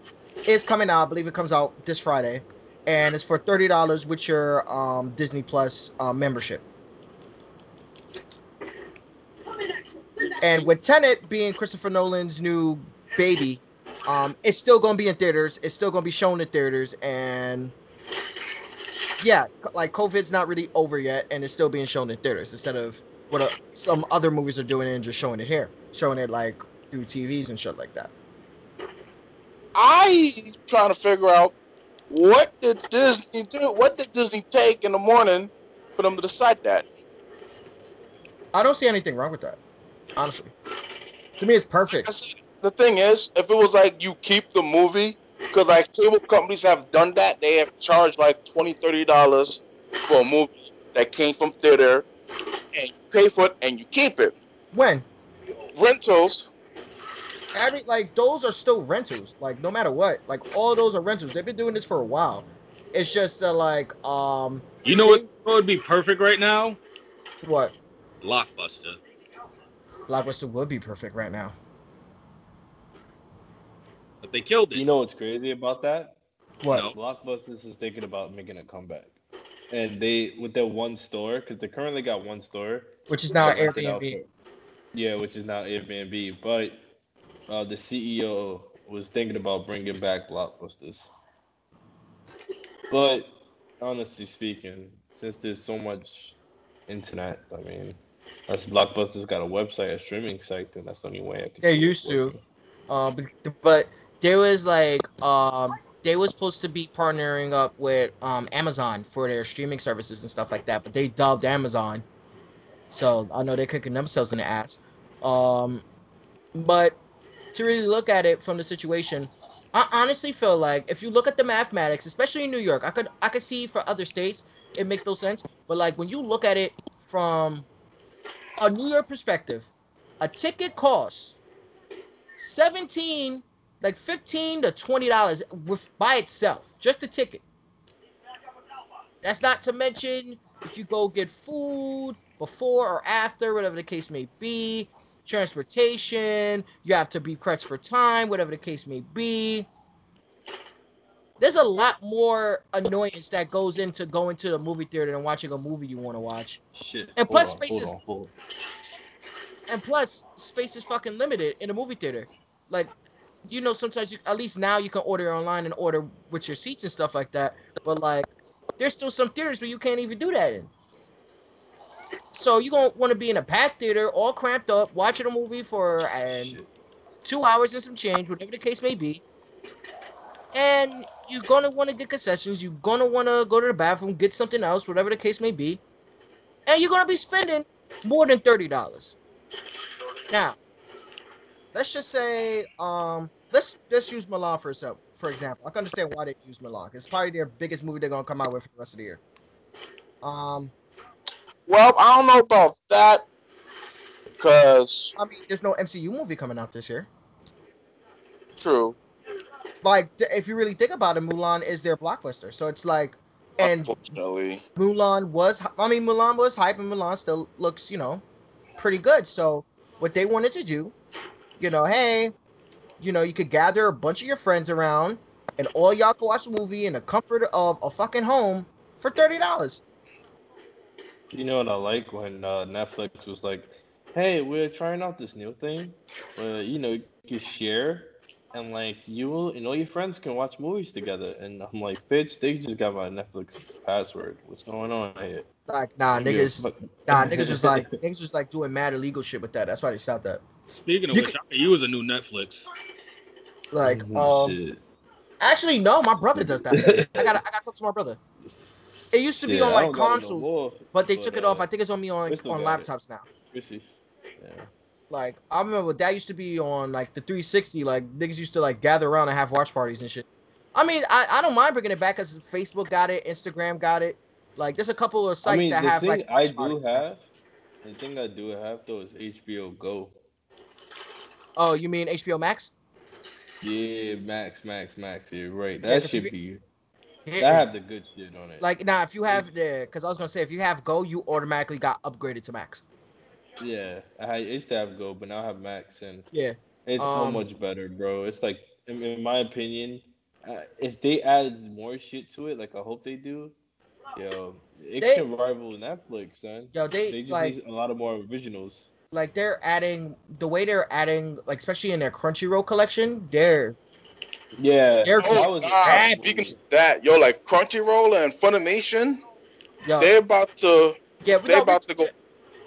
is coming out. I believe it comes out this Friday, and it's for thirty dollars with your um Disney Plus um, membership. And with Tenet being Christopher Nolan's new baby, um, it's still gonna be in theaters. It's still gonna be shown in theaters, and yeah, like COVID's not really over yet, and it's still being shown in theaters instead of what uh, some other movies are doing and just showing it here, showing it like through TVs and shit like that. I trying to figure out what did Disney do? What did Disney take in the morning for them to decide that? I don't see anything wrong with that, honestly. To me, it's perfect. said, The thing is, if it was like you keep the movie, because like cable companies have done that, they have charged like 20 dollars for a movie that came from theater, and you pay for it and you keep it. When Rentals, every like those are still rentals, like no matter what, like all those are rentals. They've been doing this for a while. It's just uh, like um you know what what would be perfect right now? what Blockbuster. Blockbuster would be perfect right now. But they killed it. You know what's crazy about that? What? No. Blockbusters is thinking about making a comeback, and they with their one store because they currently got one store. Which is now that rented out Airbnb. Yeah, which is now Airbnb. But uh, the CEO was thinking about bringing back Blockbusters. But honestly speaking, since there's so much internet, I mean, that's Blockbusters got a website, a streaming site, then that's the only way I can. They used to. Um, but- but there was like um, they was supposed to be partnering up with um Amazon for their streaming services and stuff like that. But they dubbed Amazon, so I know they're kicking themselves in the ass. Um, but to really look at it from the situation, I honestly feel like if you look at the mathematics, especially in New York, I could I could see for other states it makes no sense. But like when you look at it from a New York perspective, a ticket costs 17 like 15 to 20 dollars with by itself just a ticket that's not to mention if you go get food before or after whatever the case may be transportation you have to be pressed for time whatever the case may be. There's a lot more annoyance that goes into going to the movie theater than watching a movie you want to watch. Shit. And plus on, spaces- Hold on, hold on. and plus space is fucking limited in a movie theater. Like you know sometimes you at least now you can order online and order with your seats and stuff like that. But like there's still some theaters where you can't even do that in So you're gonna want to be in a packed theater, all cramped up, watching a movie for and two hours and some change, whatever the case may be. And you're gonna want to get concessions. You're gonna want to go to the bathroom, get something else, whatever the case may be. And you're gonna be spending more than thirty dollars. Now, let's just say, um, let's let's use Mulan for example. For example, I can understand why they use Mulan. It's probably their biggest movie they're gonna come out with for the rest of the year. Um, Well, I don't know about that because I mean, there's no MCU movie coming out this year. true. Like, if you really think about it, Mulan is their blockbuster. So it's like, and Mulan was, I mean, Mulan was hype, and Mulan still looks, you know, pretty good. So what they wanted to do, you know, hey, you know, you could gather a bunch of your friends around, and all y'all can watch a movie in the comfort of a fucking home for thirty dollars. You know what I like when uh, Netflix was like, "Hey, we're trying out this new thing, where you know you can share, and like you will, and all your friends can watch movies together." And I'm like, "Bitch, they just got my Netflix password. What's going on here?" Like, nah, Give niggas, fuck- nah, niggas was like, niggas was like doing mad illegal shit with that. That's why they stopped that. Speaking of You which, I could use a new Netflix. Like, Oh, um, shit. actually, no, my brother does that. I gotta, I gotta talk to my brother. It used to be Shit, on like don't got it no consoles, more, but they took it uh, off. I think it's on me on on got it. laptops now. Chrissy. Yeah. Like I remember that used to be on like the 360. Like niggas used to like gather around and have watch parties and shit. I mean, I, I don't mind bringing it back because Facebook got it, Instagram got it. Like there's a couple of I sites mean, that have like I do have, the thing I do have though is HBO Go. Oh, you mean HBO Max? Yeah, Max, Max, Max. You're right. Yeah, That if should be. That have the good shit on it. Like now, if you have the, because I was gonna say if you have Go, you automatically got upgraded to Max. Yeah, I used to have Go, but now I have Max, and Yeah. it's so Um, much better, bro. It's like, in, in my opinion, uh, if they add more shit to it, like I hope they do, yo, it They- can rival Netflix, son. Yo, they, They just like need a lot of more originals. like they're adding the way they're adding like especially in their Crunchyroll collection, they're Yeah, They're that Oh, was speaking of that, yo, like Crunchyroll and Funimation, yo, they're about to. yeah, They're no, about to go.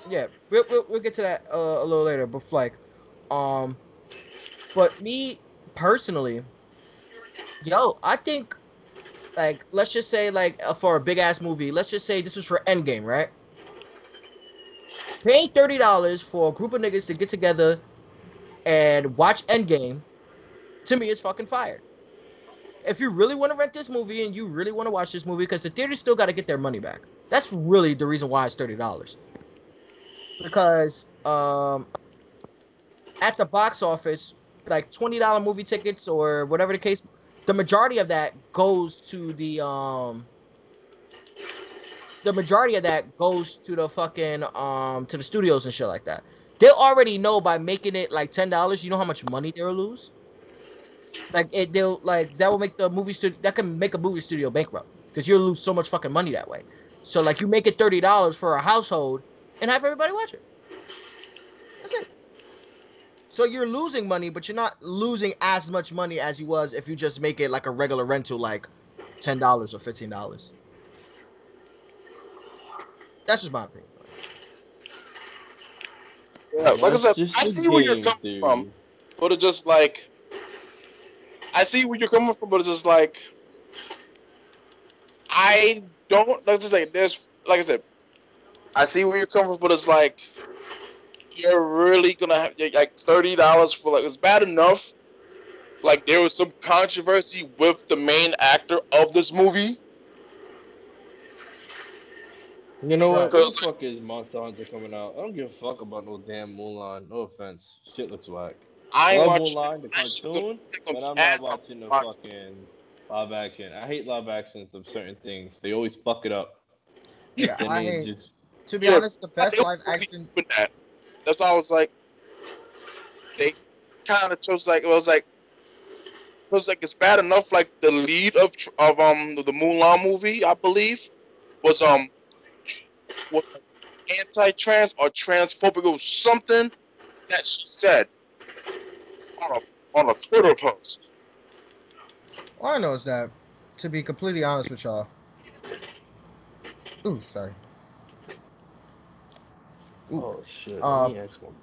yeah, we'll, we'll, we'll get to that uh, a little later. But like, um, but me personally, yo, I think like let's just say like uh, for a big ass movie, let's just say this was for Endgame, right? Paying thirty dollars for a group of niggas to get together and watch Endgame, to me, is fucking fire. If you really want to rent this movie and you really want to watch this movie, because the theater still got to get their money back. That's really the reason why it's thirty dollars. Because um, at the box office, like twenty dollar movie tickets or whatever the case, the majority of that goes to the um. The majority of that goes to the fucking um to the studios and shit like that. They already know by making it like ten dollars, you know how much money they'll lose. Like it, they'll like that will make the movie studio that can make a movie studio bankrupt because you'll lose so much fucking money that way. So like you make it thirty dollars for a household and have everybody watch it. That's it. So you're losing money, but you're not losing as much money as you was if you just make it like a regular rental, like ten dollars or fifteen dollars. That's just my opinion. Yeah, like I said, just I a see where you're coming theory. from, but it's just like, I see where you're coming from, but it's just like, I don't. Let's just say there's, like I said, I see where you're coming from, but it's like, you're really gonna have like thirty dollars for like it's bad enough. Like there was some controversy with the main actor of this movie. You know what? What the fuck is Monster Hunter coming out? I don't give a fuck about no damn Mulan. No offense. Shit looks whack. I I love watching. Mulan, the I just don't cartoon, but I'm not watching the fucking live action. I hate live actions of certain things. They always fuck it up. Yeah, And I hate. just To be Yeah, honest, the best they live action. That. That's why I was like, they kind of chose like it was like it was like it's bad enough. Like the lead of of um the, the Mulan movie, I believe, was um was anti-trans or transphobic. or something that she said on a on a Twitter post. All I know is that, to be completely honest with y'all. Ooh, sorry. Oh shit. Um, Let me ask one.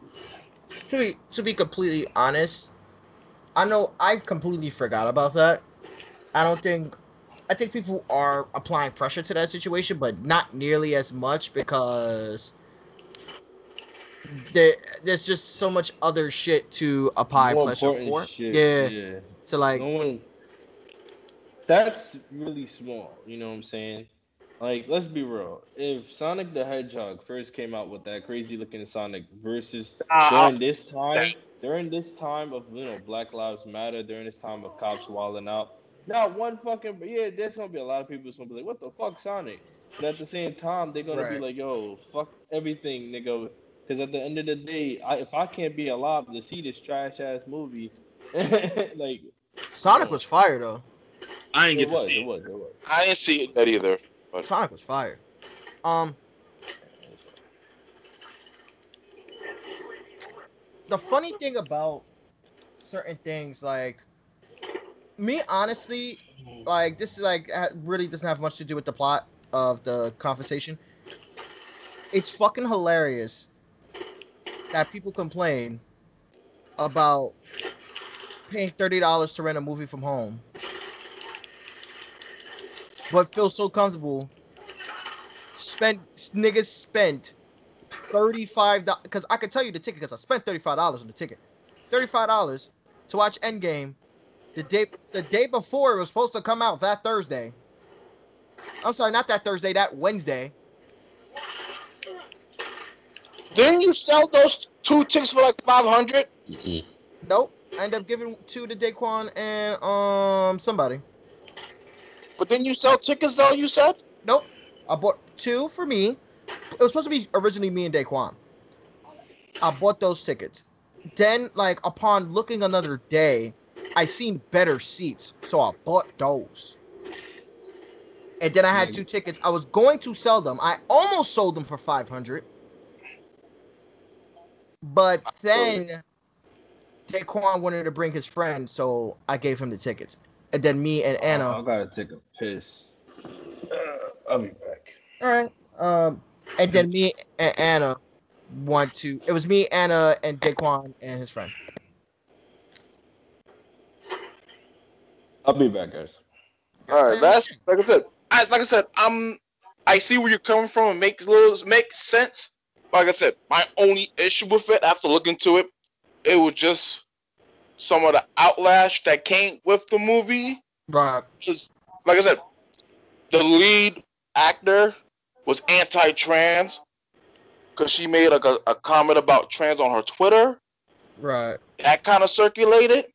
to be to be completely honest, I know I completely forgot about that. I don't think I think people are applying pressure to that situation, but not nearly as much because there, there's just so much other shit to apply More pressure important for. shit, Yeah. yeah. So like, no one. That's really small. You know what I'm saying? Like, let's be real. If Sonic the Hedgehog first came out with that crazy looking Sonic versus Ah, during this time, during this time of you know Black Lives Matter, during this time of cops wilding out, not one fucking yeah, there's gonna be a lot of people that's gonna be like, what the fuck, Sonic? But at the same time, they're gonna be like, yo, fuck everything, nigga. Because at the end of the day, I, if I can't be alive to see this trash ass movie, like Sonic no. was fire though. I ain't it get to see it it. was, it was. I didn't see it yet either. Sonic was fire. Um, the funny thing about certain things, like me, honestly, like this is like really doesn't have much to do with the plot of the conversation. It's fucking hilarious that people complain about paying thirty dollars to rent a movie from home, but feel so comfortable. Spent niggas spent thirty five dollars because I could tell you the ticket because I spent thirty five dollars on the ticket. Thirty five dollars to watch Endgame the day the day before it was supposed to come out that Thursday. I'm sorry, not that Thursday, that Wednesday. Didn't you sell those two chicks for like five hundred? Nope. I ended up giving two to Daquan and um somebody. But didn't you sell tickets though? You said. Nope. I bought two for me. It was supposed to be originally me and Daquan. I bought those tickets. Then, like, upon looking another day, I seen better seats, so I bought those. And then I had two tickets. I was going to sell them. I almost sold them for five hundred. But then Daquan wanted to bring his friend, so I gave him the tickets. And then me and Anna. I gotta take a piss. Uh, I'll be back. All right. Um, and then me and Anna want to. It was me, Anna, and Daquan and his friend. I'll be back, guys. All right, that's like I said. I like I said, I'm. I see where you're coming from. It makes little makes sense. Like I said, my only issue with it after looking to it, it was just some of the outlash that came with the movie. Right. Just like I said, the lead actor was anti-trans because she made like a, a comment about trans on her Twitter. Right. that kind of circulated.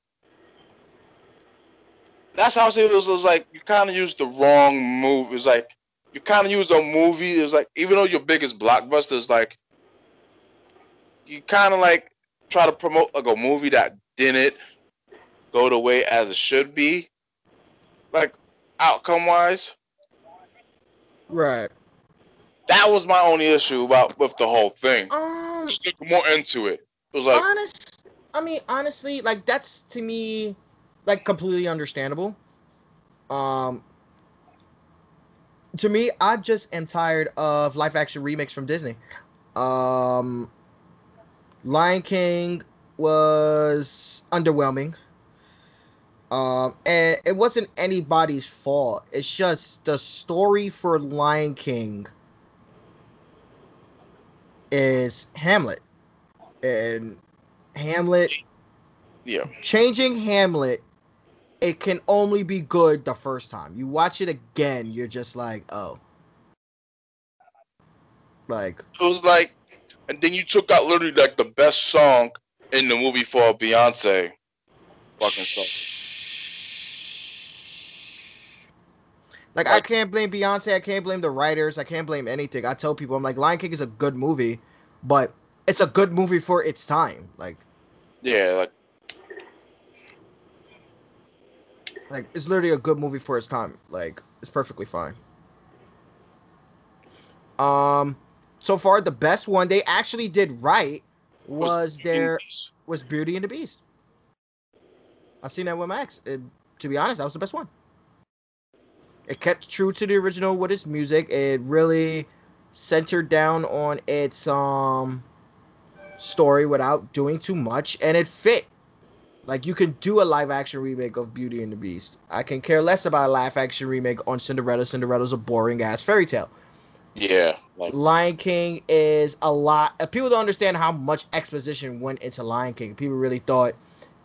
That's how I say it was, it was like you kind of used the wrong move. It was like you kind of used a movie. It was like even though your biggest blockbuster is like you kind of like try to promote like a movie that didn't go the way as it should be, like outcome wise. Right. That was my only issue about with the whole thing. Um. Just look more into it. It was like honest. I mean, honestly, like that's to me, like completely understandable. Um. To me, I just am tired of live action remakes from Disney. Um. Lion King was underwhelming. Um, and it wasn't anybody's fault. It's just the story for Lion King is Hamlet. And Hamlet, yeah. changing Hamlet, it can only be good the first time. You watch it again, you're just like, oh. Like, It was like, and then you took out literally like the best song in the movie for Beyonce. Fucking song. Like I can't blame Beyonce, I can't blame the writers, I can't blame anything. I tell people I'm like Lion King is a good movie, but it's a good movie for its time. Like Yeah, like like it's literally a good movie for its time. Like it's perfectly fine. Um so far the best one they actually did right was their was Beauty and the Beast. I seen that with Max. It, to be honest, that was the best one. It kept true to the original with its music. It really centered down on its um story without doing too much, and it fit. Like you can do a live action remake of Beauty and the Beast. I can care less about a live action remake on Cinderella. Cinderella's a boring ass fairy tale. Yeah, like Lion King is a lot. uh, People don't understand how much exposition went into Lion King. People really thought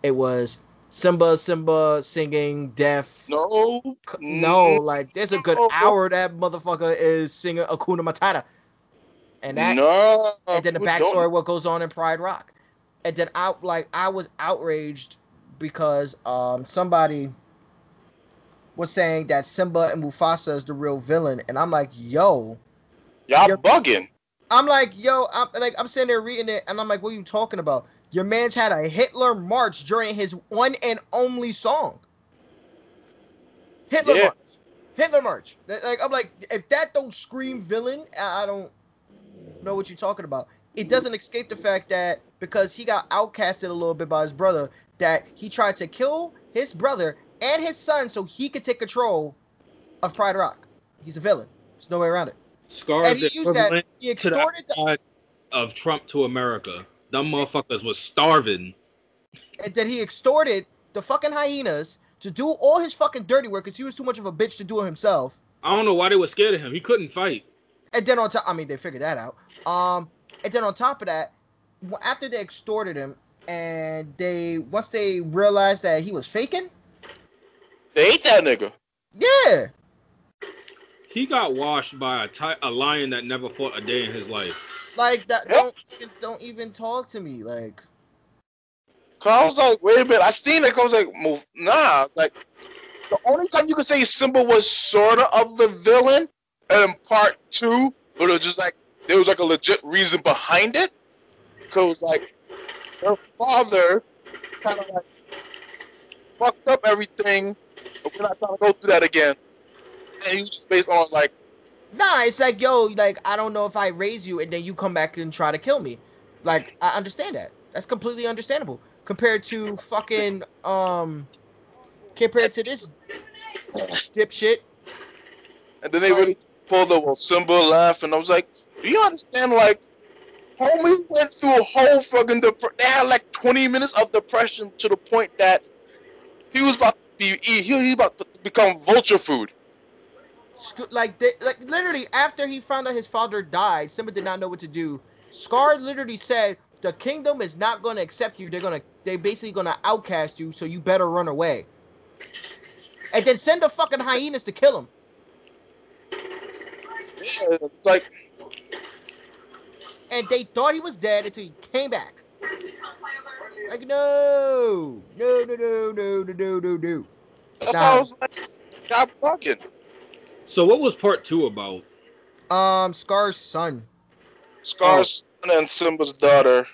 it was Simba, Simba singing deaf. no, No, like there's a good no. hour that motherfucker is singing Hakuna Matata, and that, no. and then the don't- backstory what goes on in Pride Rock, and then I like I was outraged because um somebody was saying that Simba and Mufasa is the real villain, and I'm like, yo, Y'all You're- bugging. I'm like, yo, I'm like, I'm sitting there reading it, and I'm like, what are you talking about? Your man's had a Hitler march during his one and only song. Hitler Yeah. march, Hitler march. Like, I'm like, if that don't scream villain, I I don't know what you're talking about. It doesn't escape the fact that because he got outcasted a little bit by his brother, that he tried to kill his brother and his son so he could take control of Pride Rock. He's a villain. There's no way around it. Scars And he used that. He extorted the side of Trump to America. Them motherfuckers was starving. and then he extorted the fucking hyenas to do all his fucking dirty work because he was too much of a bitch to do it himself. I don't know why they were scared of him. He couldn't fight. And then on top, I mean, they figured that out. Um, and then on top of that, after they extorted him, and they once they realized that he was faking, They ate that nigga. yeah, He got washed by a ti- a lion that never fought a day in his life. like that. Yep. Don't even- don't even talk to me. Like, Cause I was like, wait a minute. I seen it. I was like, move. Nah. Like the only time you could say Simba was sorta of the villain, and in part two, but it was just like there was like a legit reason behind it. Cause like her father kind of like fucked up everything. But we're not trying to go through that again. And he was just based on like, nah, it's like, yo, like I don't know if I raise you and then you come back and try to kill me. Like, I understand that. That's completely understandable. Compared to fucking um, compared to this dipshit. and then they really pulled the well Simba laugh, and I was like, do you understand? Like, homie went through a whole fucking dep- They had like 20 minutes of depression to the point that he was about to be he, he was about to become vulture food like they, like literally after he found out his father died, Simba did not know what to do. Scar literally said, "The kingdom is not going to accept you. They're going to they basically going to outcast you, so you better run away." And then send the fucking hyenas to kill him. Yeah, like and they thought he was dead until he came back. Like no, no, no, no, no, no, no, no. Stop. I was like, stop fucking. So what was part two about? Um, Scar's son. Scar's son and Simba's daughter.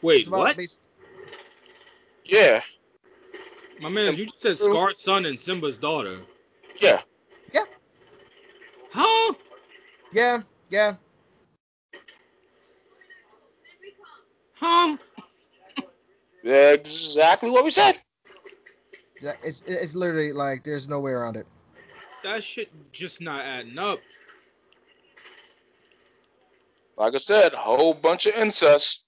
Wait, what? bas- Yeah, My man, you just said Scar's son and Simba's daughter. Yeah. Yeah. Huh? yeah, yeah. Huh? Yeah, exactly what we said. Yeah, it's it's literally like there's no way around it. That shit just not adding up. Like I said, a whole bunch of incest.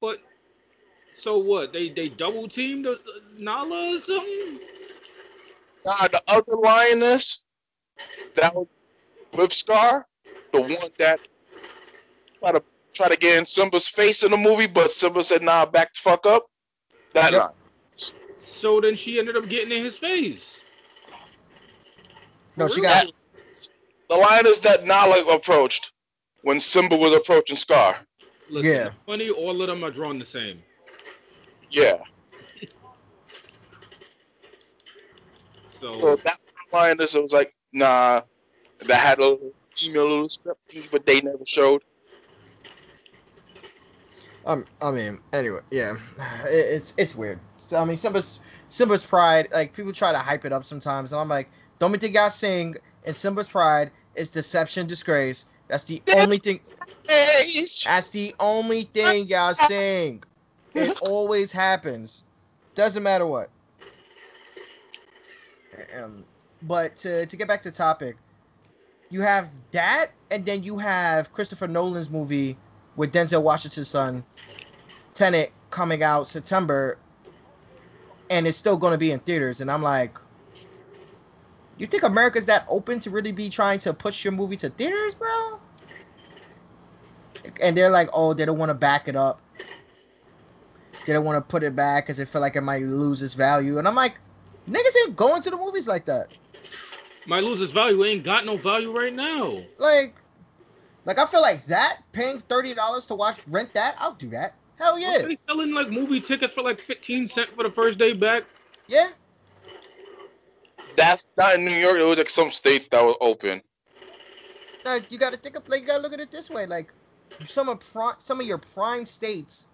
But so what? They they double teamed the, the Nala or something? Nah, the other lioness that was with Scar, the one that try to try to get in Simba's face in the movie, but Simba said, "Nah, back the fuck up." That Yep. Line. So then she ended up getting in his face. No, she got The line is that Nala approached when Simba was approaching Scar. Listen, Yeah. funny, all of them are drawn the same. Yeah. So So that lioness It was like, nah, that had a little female little script, but they never showed. Um, I mean, anyway, yeah, it, it's it's weird. So I mean, Simba's Simba's Pride, like people try to hype it up sometimes, and I'm like, don't think y'all sing and Simba's Pride is deception, disgrace. That's the only thing. That's the only thing y'all sing. It always happens. Doesn't matter what. Um, but to to get back to topic, you have that, and then you have Christopher Nolan's movie with Denzel Washington's son, Tenet, coming out September, and it's still going to be in theaters. And I'm like, you think America's that open to really be trying to push your movie to theaters, bro? And they're like, oh, they don't want to back it up. They don't want to put it back because they feel like it might lose its value. And I'm like, niggas ain't going to the movies like that. Might lose its value. Ain't got no value right now. Like, like I feel like that paying thirty dollars to watch rent that, I'll do that. Hell yeah, They selling like movie tickets for like 15 cent for the first day back. yeah. That's not in New York. It was like some states that were open. Like you got to think of like you got to look at it this way. Like some of pri- some of your prime states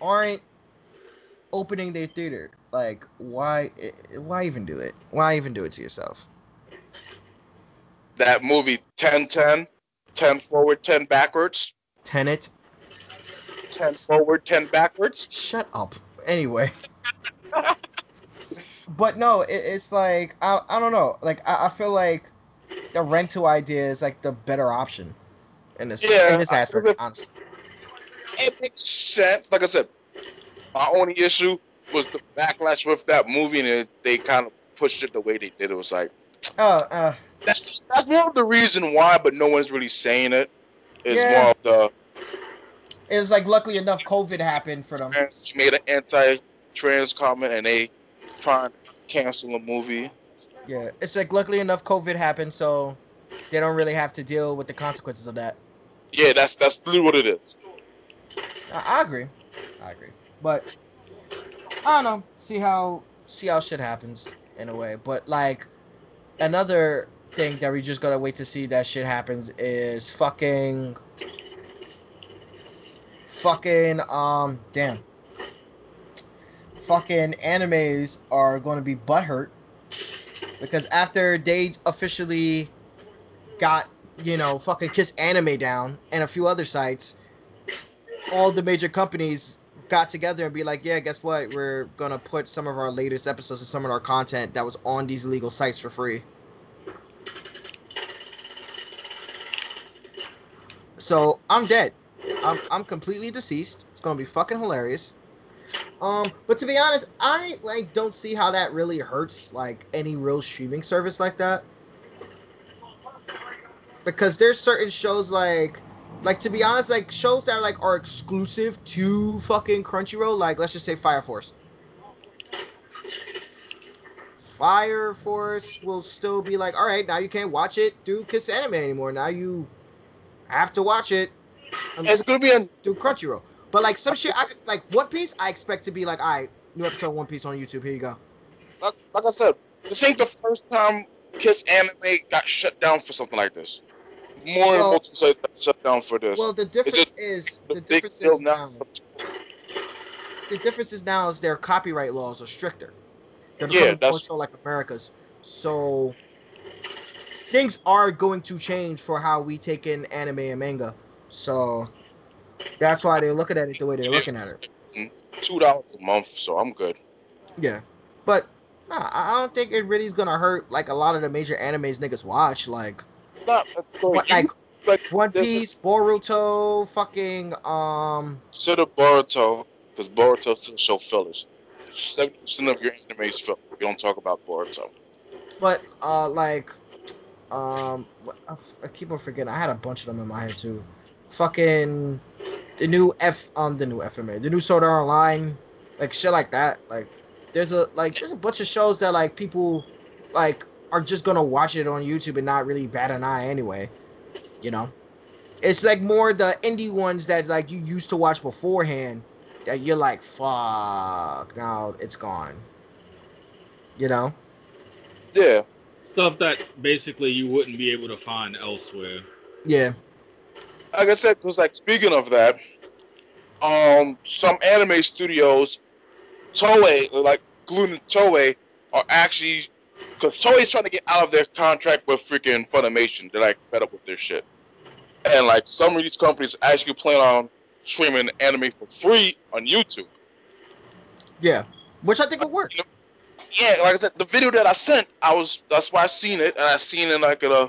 aren't opening their theater. Like why why even do it? Why even do it to yourself? That movie 10 10, 10 forward, 10 backwards, Tenet. 10 forward, 10 backwards. Shut up. Anyway. but no, it, it's like I, I don't know. Like I, I feel like the rental idea is like the better option in this Yeah, in this aspect. Honestly, It makes sense. Like I said, my only issue was the backlash with that movie, and it, they kind of pushed it the way they did. It was like oh, uh, that's that's more of the reason why, but no one's really saying it. Is Yeah. more of the it was like luckily enough COVID happened for them. she made an anti-trans comment, and they trying to cancel a movie. Yeah, it's like luckily enough COVID happened, so they don't really have to deal with the consequences of that. Yeah, that's that's literally what it is. I, I agree. I agree. But I don't know. See how see how shit happens in a way. But like another thing that we just gotta wait to see that shit happens is fucking fucking um damn. Fucking animes are gonna be butthurt because after they officially got, you know, fucking Kiss Anime down and a few other sites, all the major companies got together and be like, yeah, guess what? We're gonna put some of our latest episodes and some of our content that was on these illegal sites for free. So I'm dead. I'm I'm completely deceased. It's gonna be fucking hilarious. Um, but to be honest, I like don't see how that really hurts like any real streaming service like that. Because there's certain shows like like to be honest, like shows that are like are exclusive to fucking Crunchyroll, like let's just say Fire Force. Fire Force will still be like, all right, now you can't watch it through Kiss Anime anymore. Now you have to watch it It's gonna be through Crunchyroll. But like some shit, I could- like One Piece, I expect to be like, all right, new episode of One Piece on YouTube. Here you go. like, like I said, this ain't the first time Kiss Anime got shut down for something like this. More Well- multiple sites shut down for this. Well, the difference just is the difference is now. The difference is now is their copyright laws are stricter. They're Yeah, more that's- so like America's. So things are going to change for how we take in anime and manga. So that's why they're looking at it the way they're looking at it. Two dollars a month, so I'm good. Yeah, but nah, I don't think it really is gonna hurt like a lot of the major animes niggas watch, like Not so what, you, like like One Piece, Boruto, fucking um. Consider Boruto, because Boruto still show fillers. Seventy percent of your anime is filler. We don't talk about Boruto. But uh, like, um, what- I f- I keep on forgetting. I had a bunch of them in my head too. Fucking the new F, um, the new FMA, the new Sword Art Online, like shit like that. Like, there's a like there's a bunch of shows that like people like are just gonna watch it on YouTube and not really bat an eye anyway. You know, it's like more the indie ones that like you used to watch beforehand that you're like, fuck, now it's gone. You know. Yeah, Stuff that basically you wouldn't be able to find elsewhere. Yeah. Like I said, because like speaking of that, um, some anime studios, Toei, like including Toei, are actually because Toei's trying to get out of their contract with freaking Funimation. They're like fed up with their shit, and like some of these companies actually plan on streaming anime for free on YouTube. Yeah, which I think would work. yeah, like I said, the video that I sent, I was that's why I seen it, and I seen it like in a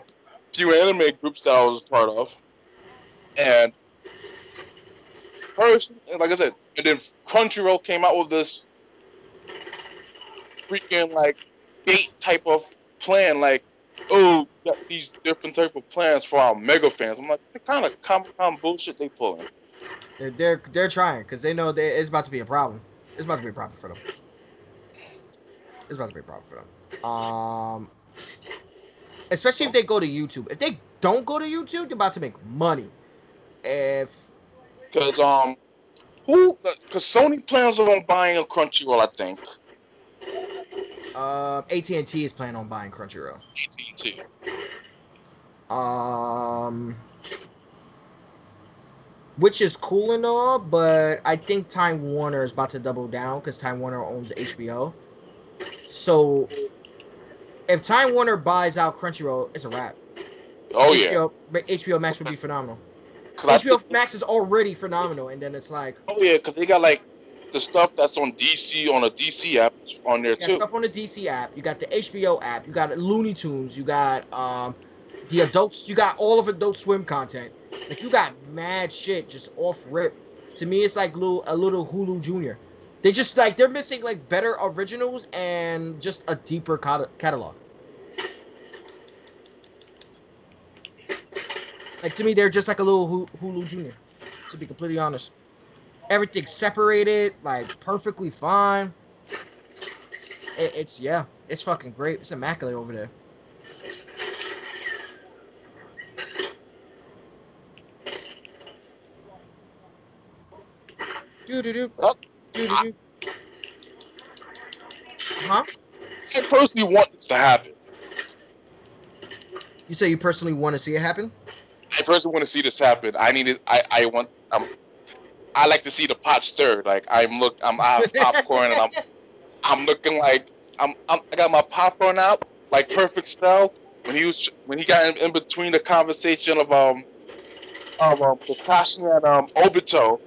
few anime groups that I was a part of, and first, like I said, and then Crunchyroll came out with this freaking like bait type of plan, like oh, these different type of plans for our mega fans. I'm like, the kind of comic bullshit they pulling. They're they're, they're trying because they know they, it's about to be a problem. It's about to be a problem for them. It's about to be a problem for them. Um, especially if they go to YouTube. If they don't go to YouTube, they're about to make money. If Cause um, who? Cause Sony plans on buying a Crunchyroll, I think. uh, AT and T is planning on buying Crunchyroll. AT&T. Um, which is cool and all, but I think Time Warner is about to double down because Time Warner owns HBO. So, if Time Warner buys out Crunchyroll, it's a wrap. Oh yeah. HBO, but HBO Max would be phenomenal. HBO think- Max is already phenomenal, and then it's like oh yeah, cause they got like the stuff that's on DC on a DC app on there too. stuff on the DC app, you got the HBO app, you got Looney Tunes, you got um the adults, you got all of Adult Swim content. Like you got mad shit just off rip. To me, it's like little a little Hulu Junior. They just like they're missing like better originals and just a deeper catalog. Like to me, they're just like a little Hulu Junior. To be completely honest, everything separated, like perfectly fine. It, it's yeah, it's fucking great. It's immaculate over there. Do do do. Oh. Do do do. Huh? I personally want this to happen. You say you personally want to see it happen? I personally want to see this happen. I need it. I I want. Um, I like to see the pot stirred. Like I'm look. I'm I have popcorn and I'm I'm looking like I'm, I'm I got my popcorn out like perfect style. When he was when he got in, in between the conversation of um of um Kakashi and um Obito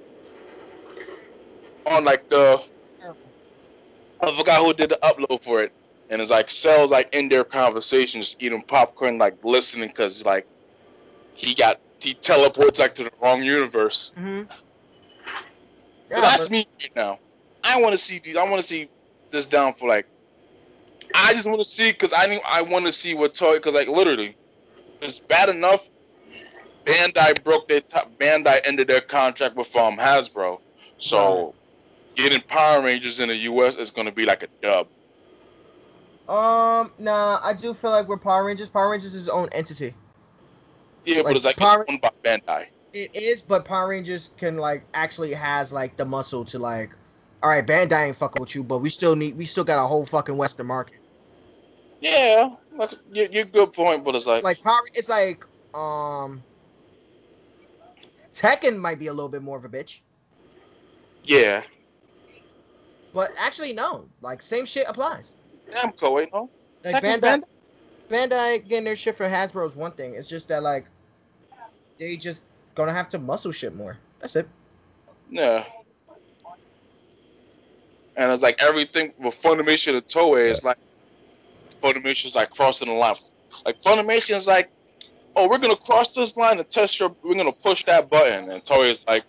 on like the I forgot who did the upload for it. And it's like Cell's like in their conversation, just eating popcorn, like listening, cause like he got he teleports like to the wrong universe. Mm-hmm. But that's me right now. I want to see these. I want to see this down for like. I just want to see because I need. I want to see what toy because like literally, it's bad enough. Bandai broke their top. Bandai ended their contract with um Hasbro, so getting Power Rangers in the U.S. is gonna be like a dub. Um, nah, I do feel like we're Power Rangers. Power Rangers is its own entity. Yeah, Like, but it's like Power- it's owned by Bandai. It is, but Power Rangers can like actually has like the muscle to like, all right, Bandai ain't fucking with you, but we still need, we still got a whole fucking Western market. Yeah, like you you're good point, but it's like, Like Power, it's like um, Tekken might be a little bit more of a bitch, yeah, but actually no, like same shit applies. Namco, ain't no. Like Bandai, Bandai getting their shit from Hasbro is one thing. It's just that like they just gonna have to muscle shit more. That's it. Yeah. And it's like everything with Funimation and Toei is like Funimation's like crossing the line. Like Funimation is like, oh, we're gonna cross this line and test your. We're gonna push that button, and Toei is like,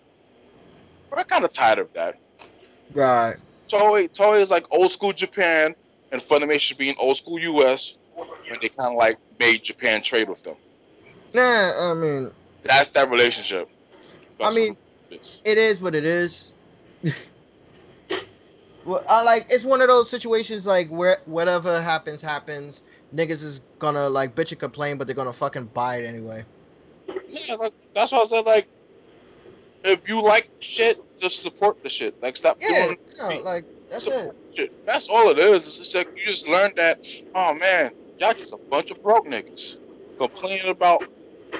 we're kind of tired of that. Right. Toei, Toei is like old school Japan, and Funimation being old school US, and they kind of like made Japan trade with them. Nah, I mean, That's that relationship. I mean, it is what it is. well, I like it's one of those situations like where whatever happens happens. Niggas is gonna like bitch and complain, but they're gonna fucking buy it anyway. Yeah, like, that's why I said like, if you like shit, just support the shit. Like, stop Yeah, yeah, like that's it. shit. That's all it is. It's just like you just learned that. Oh man, y'all just a bunch of broke niggas complaining about.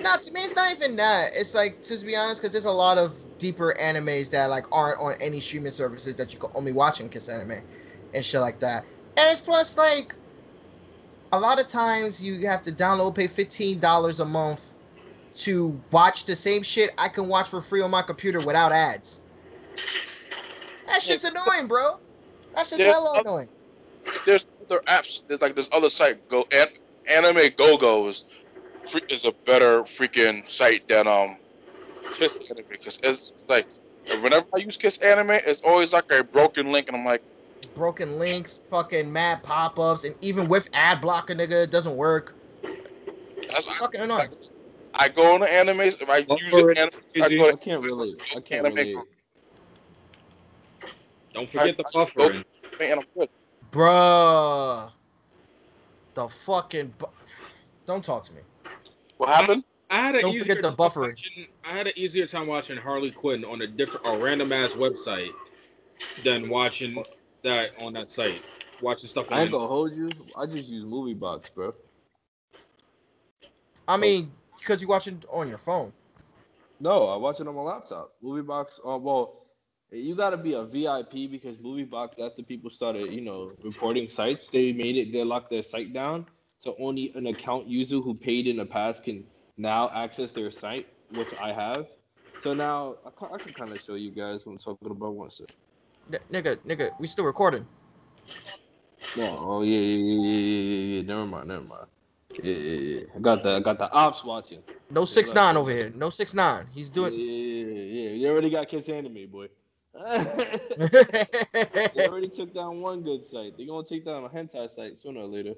Not to me, it's not even that. It's like to be honest, because there's a lot of deeper animes that like aren't on any streaming services that you can only watch in Kiss Anime and shit like that. And it's plus like a lot of times you have to download, pay fifteen dollars a month to watch the same shit I can watch for free on my computer without ads. That shit's annoying, bro. That's just Yeah, hella annoying. There's other apps. There's like this other site. Go Anime Go Go is is a better freaking site than um Kiss Anime because it's like whenever I use Kiss Anime, it's always like a broken link, and I'm like, Broken links, fucking mad pop ups, and even with ad blocker, nigga, it doesn't work. that's It's fucking annoying. I go on the animes. If I use Buffer it, anim- I Is it- go I can't relate. I can't Anime relate. Don't forget the I- I- buffering. and I'm good. Bruh. The fucking. Bu- Don't talk to me. What happened? I had an Don't easier the time buffering. watching- I had an easier time watching Harley Quinn on a different, a random ass website than watching that on that site. Watching stuff I ain't gonna hold you. I just use Movie Box, bro. I mean, because you're watching on your phone. No, I watch it on my laptop. Movie Box. Uh, well, you got to be a VIP because Movie Box, after people started, you know, reporting sites, they made it. They locked their site down, so only an account user who paid in the past can now access their site, which I have. So now I, ca- I can kind of show you guys what I'm talking about. One second. N- nigga, nigga, we still recording. No, oh yeah, yeah, yeah, yeah, yeah, yeah. Never mind, never mind. Yeah, yeah, yeah. I got the, I got the ops watching. No six nine over here. No six nine. He's doing. yeah, yeah, yeah. You already got Kiss Anime, boy. they already took down one good site. They're gonna take down a hentai site sooner or later.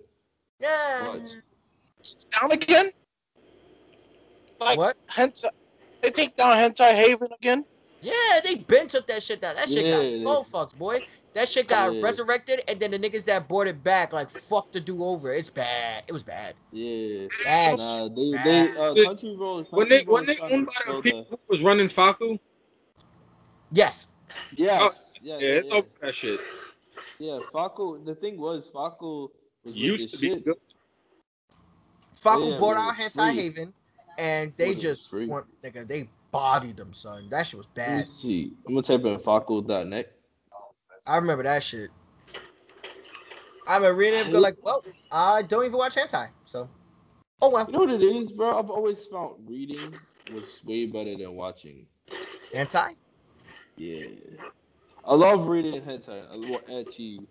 Yeah. Down again? Like What? hentai? They take down Hentai Haven again? Yeah, they been took that shit down. That shit got Yeah, slow fucks, boy. That shit got Yeah. resurrected, and then the niggas that brought it back, like, fuck to do over. It's bad. It was bad. Yeah. Bad. Nah, they they uh, When- country road. When they when they owned by the people who was running Fakku, Yes. Yes. Oh, yeah, yeah, it's yeah. over that shit. Yeah, Fakku. The thing was, Fakku was with Used to be shit. good. Fakku Yeah, bought it out was Hentai free. Haven, and they It was just free. want, nigga, they bodied them, son. That shit was bad. see. I'm gonna type in Fakku.net. I remember that shit. I remember reading it and go like, well, I don't even watch hentai, so. Oh well. You know what it is, bro? I've always found reading was way better than watching. Hentai? Yeah. I love reading and hentai. I love ecchi.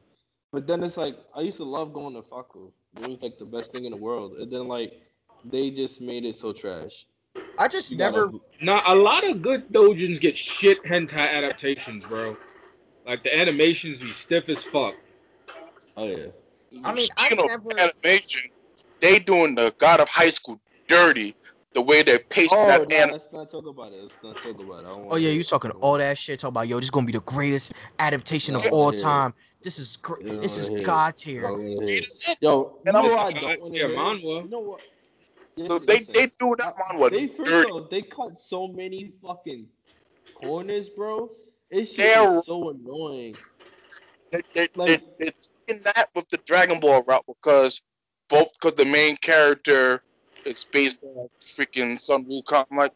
But then it's like I used to love going to Fakku. It was like the best thing in the world. And then like they just made it so trash. I just You never. gotta- Now a lot of good dojins get shit hentai adaptations, bro. Like the animations be stiff as fuck. Oh yeah. I mean, I Speaking of never- animation, they doing the God of High School dirty. The way they're pasting Oh, that nah, anim- let's not talk about it. Let's not talk about it. I don't Oh yeah, you talking all that shit? Talking about yo, this is gonna be the greatest adaptation of all Yeah. time. This is great. Yeah, This is yeah. god I tier. don't wanna hear it. Yo, And I'm like, what I don't wanna yeah, hear? You know what? So Listen, they listen. they do that Uh, manhwa They first dirty. off, they cut so many fucking corners, bro. It's shit so annoying. They, they, Like- they, they taking that with the Dragon Ball route because both because the main character is based on freaking Sun Wukong. I'm like,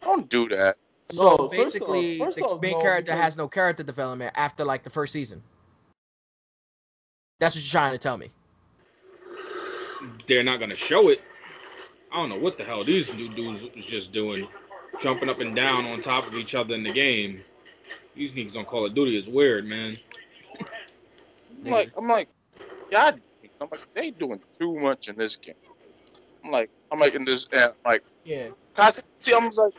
don't do that. So No, first off- basically, the off, main no, character because- has no character development after like the first season. That's what you're trying to tell me. They're not gonna show it. I don't know what the hell these new dudes was just doing, jumping up and down on top of each other in the game. These niggas on Call of Duty is weird, man. I'm like, I'm like, yeah, I'm like, they doing too much in this game. I'm like, I'm like in this, and like, Yeah. cause I see, I'm like,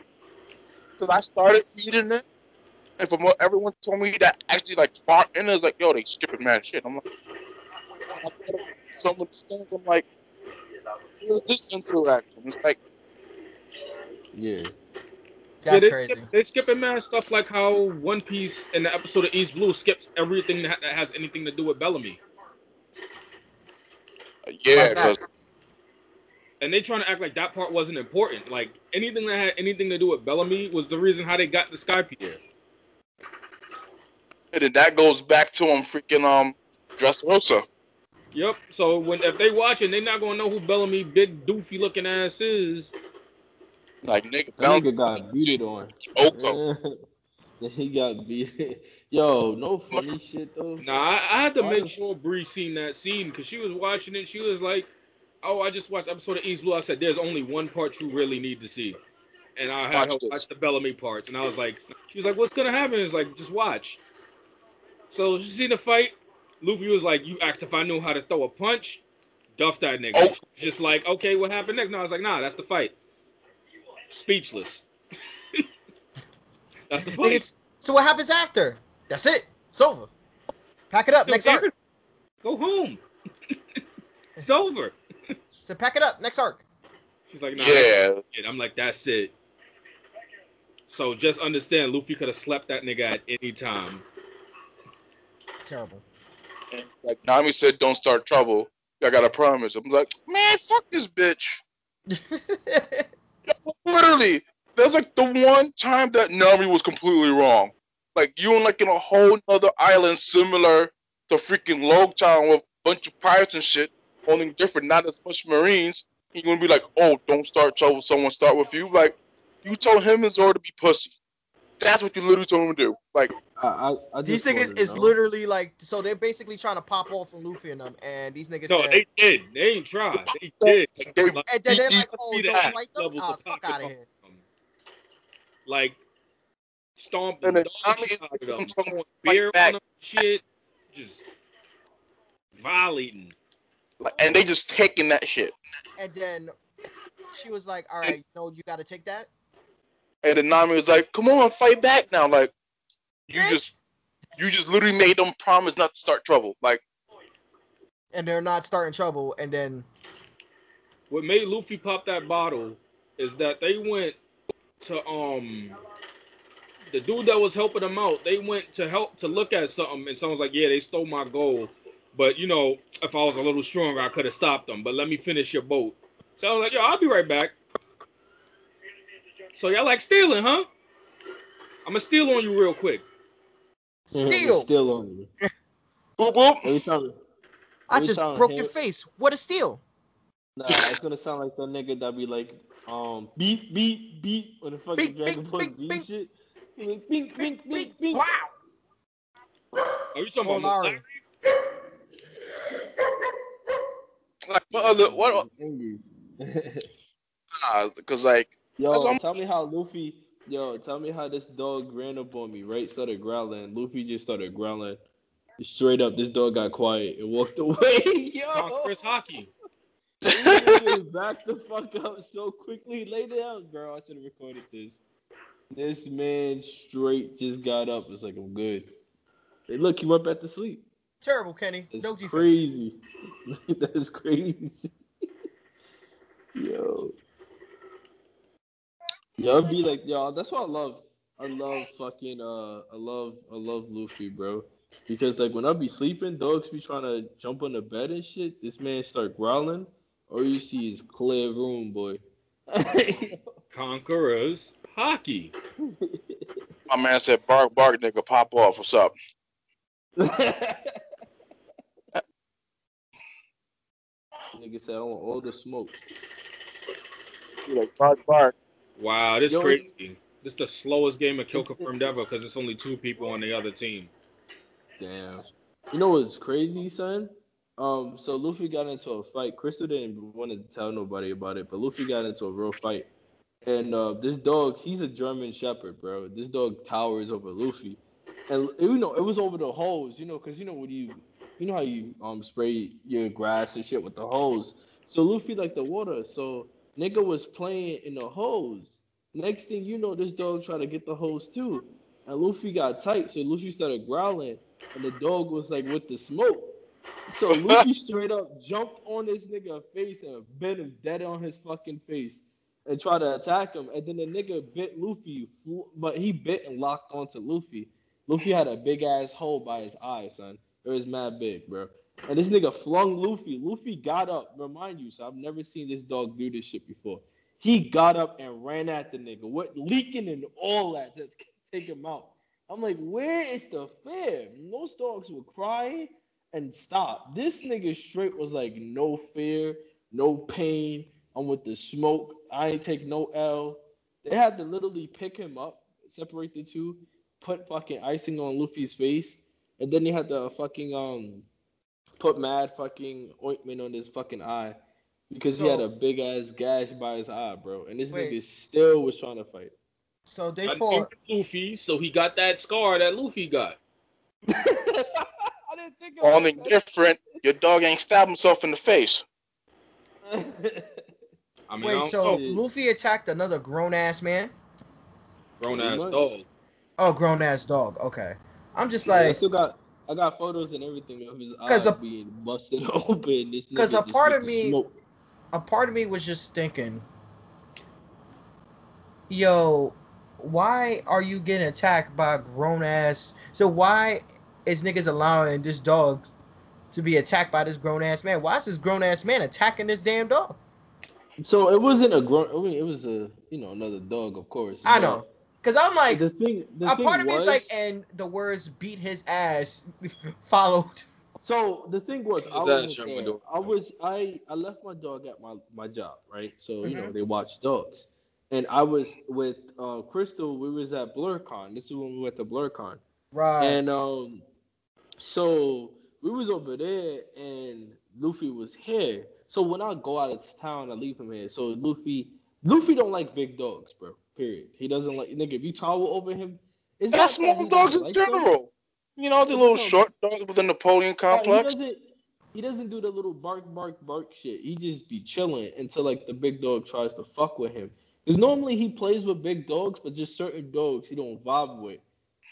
cause I started reading it, and from what everyone told me that actually like far in it, it's like, yo, they skipping mad shit. I'm like, I thought of some of the things, I'm like, where's this interaction? It's like, Yeah. That's yeah, they crazy. Skip, they skipping mad stuff like how One Piece in the episode of East Blue skips everything that, that has anything to do with Bellamy, yeah, Why's that? cause and they trying to act like that part wasn't important. Like anything that had anything to do with Bellamy was the reason how they got the Skypiea. and then that goes back to um freaking um Dressrosa. Yep. So when if they watching, they not gonna know who Bellamy big doofy looking ass is. Like nigga, That Bell- nigga got beat it on. Oko. he got beat. Yo, no funny shit though. Nah, I, I had to Why make sure Bree seen that scene because she was watching it. She was like, "Oh, I just watched episode of East Blue." I said, "There's only one part you really need to see," and I had Watch her this. watch the Bellamy parts, and I was like, "She was like, what's gonna happen?" It's like, just watch. So she seen the fight, Luffy was like, "You asked if I knew how to throw a punch." Duff that nigga. Oh. Just like, okay, what happened next? No, I was like, nah, that's the fight. Speechless. that's the fight. So what happens after? That's it. It's over. Pack it up. Next arc. Go home. it's over. So pack it up. Next arc. She's like, nah. Yeah. I'm like, that's it. So just understand, Luffy could have slept that nigga at any time. Terrible. Like Nami said, don't start trouble. I got a promise. I'm like, man, fuck this bitch. Literally, that's like the one time that Nami was completely wrong. Like you and like in a whole other island similar to freaking Loguetown with a bunch of pirates and shit, only different, not as much Marines. You're gonna be like, oh, don't start trouble. Someone start with you. Like, you told him and Zoro to be pussy. That's what you literally told him to do. Like, I, I, I these niggas is know. literally like, so they're basically trying to pop off from Luffy and them, and these niggas No, said, they did. They ain't tried. They did. Like, they- Like, and then they're like, must oh, be don't act fight them? levels Oh, of fuck out of off here. them. Like, stomp And them, then dog Nami shit out of them, comes from throwing fight beer back. on them, shit, just violating. like, and they just taking that shit. And then she was like, all right, you know, you got to take that. And then Nami was like, "Come on, fight back now!" Like, you just, you just literally made them promise not to start trouble. Like, And they're not starting trouble, and then What made Luffy pop that bottle is that they went to um the dude that was helping them out. They went to help to look at something, and someone's like, "Yeah, they stole my gold." But you know, if I was a little stronger, I could have stopped them. But let me finish your boat. So I was like, "Yo, I'll be right back." So y'all like stealing, huh? I'm gonna steal on you real quick. Steal. Still on me. boop boop. Every time. I every just time broke him- your face. What a steal. Nah, it's gonna sound like the nigga that be like, um, beep, beep, beep, when the fucking Beep, Dragon beep, Ball beep, Z beep. shit. He like, beep, beep, beep, beep. Wow. Are you talking Oh, about Larry. Like, what other, what? Because like, That's what Yo, tell me how Luffy. Yo, tell me how this dog ran up on me. Right, started growling. Luffy just started growling. Straight up, this dog got quiet and walked away. Yo, Conqueror's Haki? back the fuck up so quickly. Lay down, girl. I should have recorded this. This man straight just got up. It's like I'm good. Hey, look, he went back to sleep. Terrible, Kenny. That's no defense. crazy. That's crazy. Yo. Yo, it'd be like, yo, that's what I love. I love fucking uh I love I love Luffy, bro. Because like when I be sleeping, dogs be trying to jump on the bed and shit. This man start growling. All you see is clear room, boy. Conqueror's Haki. my man said, "Bark, bark, nigga, pop off. What's up?" Nigga said I want all the smoke. He like, bark, bark. Wow, this Yo, crazy. This is the slowest game of Kill Confirmed ever because it's only two people on the other team. Damn. You know what's crazy, son? Um, so Luffy got into a fight. Crystal didn't want to tell nobody about it, but Luffy got into a real fight. And uh, this dog, he's a German Shepherd, bro. This dog towers over Luffy, and you know it was over the hose, you know, because you know when you, you know how you um spray your grass and shit with the hose. So Luffy like the water, so nigga was playing in the hose. Next thing you know, this dog tried to get the hose too, and Luffy got tight, so Luffy started growling, and the dog was like with the smoke. So Luffy straight up jumped on this nigga face and bit him dead on his fucking face and tried to attack him. And then the nigga bit Luffy, but he bit and locked onto Luffy. Luffy had a big ass hole by his eye, son. It was mad big, bro. And this nigga flung Luffy. Luffy got up. Remind you, so I've never seen this dog do this shit before. He got up and ran at the nigga, what leaking and all that to take him out. I'm like, where is the fear? Most dogs would cry and stop. This nigga straight was like, no fear, no pain. I'm with the smoke. I ain't take no L. They had to literally pick him up, separate the two, put fucking icing on Luffy's face, and then they had to fucking um put mad fucking ointment on his fucking eye because he had a big ass gash by his eye, bro. And this Wait. nigga still was trying to fight. So they I fought. Luffy, so he got that scar that Luffy got. I didn't think about Only that. different, your dog ain't stabbed himself in the face. I mean, Wait, don't so know. Luffy attacked another grown ass man? grown ass dog. Oh, grown ass dog. Okay. I'm just I like, still got I got photos and everything of his eyes a- being busted open. This 'cause nigga a part of me- smoke. a part of me was just thinking, yo, why are you getting attacked by a grown ass? So why is niggas allowing this dog to be attacked by this grown ass man? Why is this grown ass man attacking this damn dog? So it wasn't a grown. I mean, it was a you know another dog, of course. I know. Cause I'm like, the thing. The a thing part of me is like, and the words "beat his ass" followed. So the thing was, I His was ass, young there. dog. I was I I left my dog at my my job, right? So you Mm-hmm. know they watch dogs, and I was with uh, Crystal. We was at Blerdcon. This is when we went to Blerdcon, Right. and um, so we was over there, and Luffy was here. So when I go out of town, I leave him here. So Luffy, Luffy don't like big dogs, bro. Period. He doesn't like nigga. If you tower over him, it's That's not small dogs in like them. general. You know, the little short dogs with the Napoleon Yeah, complex. He doesn't. He doesn't do the little bark, bark, bark shit. He just be chilling until like the big dog tries to fuck with him. Because normally he plays with big dogs, but just certain dogs he don't vibe with.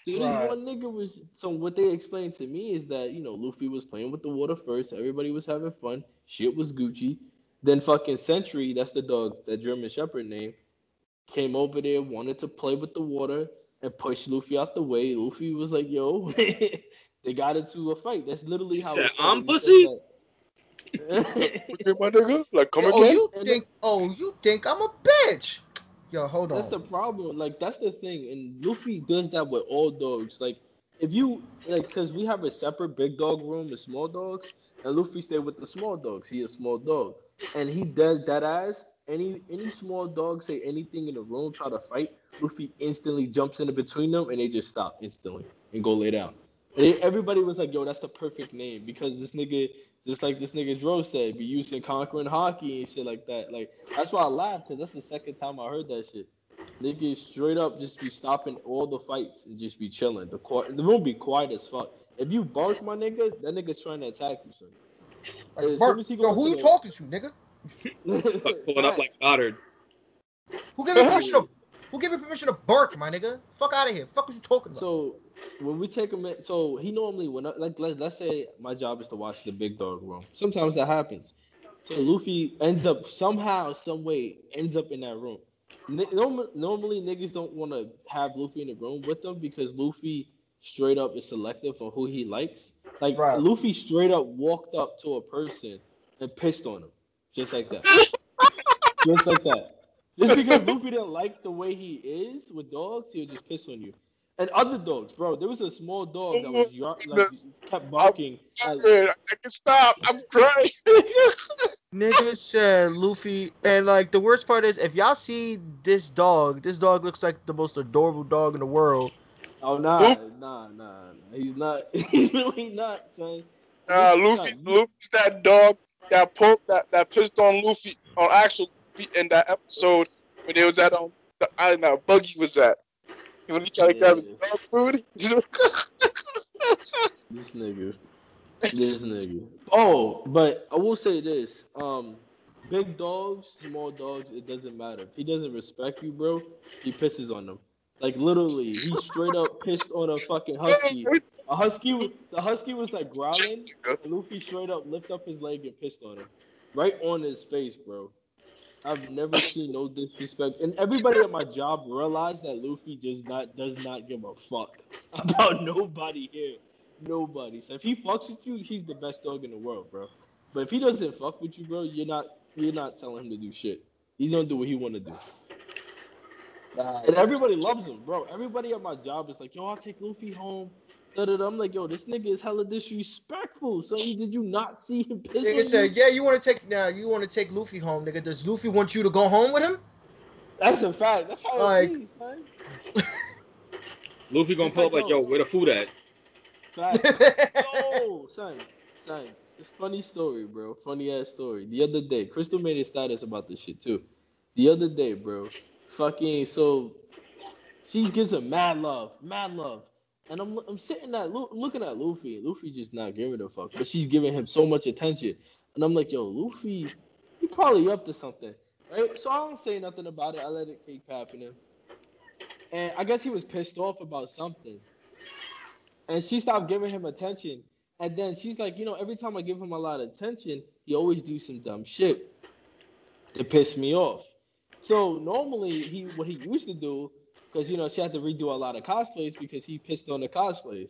So this one nigga was. So what they explained to me is that you know Luffy was playing with the water first. Everybody was having fun. Shit was Gucci. Then fucking Sentry, that's the dog, that German Shepherd name, came over there, wanted to play with the water and push Luffy out the way. Luffy was like, "Yo." They got into a fight. That's literally He how said, it started. "I'm He pussy?" said my nigga, like come oh, again. you think? Oh, you think I'm a bitch? Yo, hold that's on. That's the problem. Like that's the thing, and Luffy does that with all dogs. Like if you like, because we have a separate big dog room and small dogs, and Luffy stay with the small dogs. He a small dog, and he does that ass. Any any small dog say anything in the room, try to fight, Luffy instantly jumps in between them, and they just stop instantly and go lay down. And they- everybody was like, "Yo, that's the perfect name because this nigga, just like this nigga Dro said, be used in conquering Haki and shit like that." Like that's why I laughed because that's the second time I heard that shit. Niggas straight up just be stopping all the fights and just be chilling. The qui- the room be quiet as fuck. If you bark, my nigga, that nigga's trying to attack you, son. Like, as soon Bert, as he yo, who you talking to, nigga? Fuck, pulling up like Goddard. Who gave you permission to? Who gave you permission to bark, my nigga? Fuck out of here. Fuck what you talking about? So when we take him in, so he normally when I, like let, let's say my job is to watch the big dog room. Sometimes that happens. So Luffy ends up somehow, some way, ends up in that room. Ni- norm- Normally, niggas don't want to have Luffy in the room with them because Luffy straight up is selective on who he likes. Like Right. Luffy straight up walked up to a person and pissed on him, just like that, just like that. Just because Luffy didn't like the way he is with dogs, he would just piss on you. And other dogs, bro. There was a small dog that was yar- like kept barking. at- I can stop. I'm crying. Nigga said Luffy, and like the worst part is, if y'all see this dog, this dog looks like the most adorable dog in the world. Oh nah, Luffy- nah, nah, nah. He's not. He's really not, son. Nah, Luffy's Luffy, Luffy's that dog that pulled that that pissed on Luffy on actual in that episode when they was at um the island that Buggy was at. When he tried to grab his dog food. This nigga. This nigga. Oh, but I will say this. Um, big dogs, small dogs, it doesn't matter. If he doesn't respect you, bro, he pisses on them. Like literally, he straight up pissed on a fucking husky. A husky, the husky was like growling, and Luffy straight up lift up his leg and pissed on him, right on his face, bro. I've never seen no disrespect, and everybody at my job realized that Luffy just not does not give a fuck about nobody here, nobody. So if he fucks with you, he's the best dog in the world, bro. But if he doesn't fuck with you, bro, you're not you're not telling him to do shit. He's gonna do what he wanna do. And everybody loves him, bro. Everybody at my job is like, yo, I'll take Luffy home. I'm like, yo, this nigga is hella disrespectful. So did you not see him piss Nigga you? said, yeah, you want to take now, you want to take Luffy home, nigga. Does Luffy want you to go home with him? That's a fact. That's how Like- it is, son. Luffy gonna It's pull up like, like, yo, where the food at? Fact. Yo, son, son. It's funny story, bro. Funny ass story. The other day, Crystal made a status about this shit too. The other day, bro. Fucking so she gives him mad love, mad love. And I'm I'm sitting at looking at Luffy, Luffy just not giving a fuck, but she's giving him so much attention, and I'm like, yo, Luffy, you probably up to something, right? So I don't say nothing about it. I let it keep happening, and I guess he was pissed off about something, and she stopped giving him attention, and then she's like, you know, every time I give him a lot of attention, he always do some dumb shit to piss me off. So normally he what he used to do, because you know she had to redo a lot of cosplays because he pissed on the cosplays.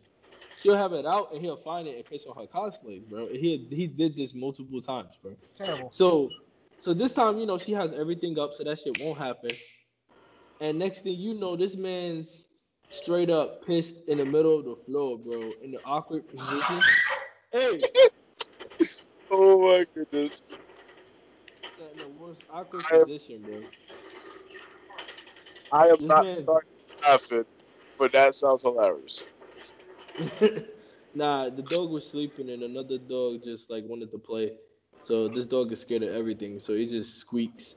She'll have it out and he'll find it and piss on her cosplays, bro. He he did this multiple times, bro. Terrible. So so this time, you know, she has everything up so that shit won't happen. And next thing you know, this man's straight up pissed in the middle of the floor, bro, in the awkward position. Hey, Oh my goodness. I- position, bro. I am This not man- starting laughing, but that sounds hilarious. nah, the dog was sleeping and another dog just like wanted to play. So this dog is scared of everything, so he just squeaks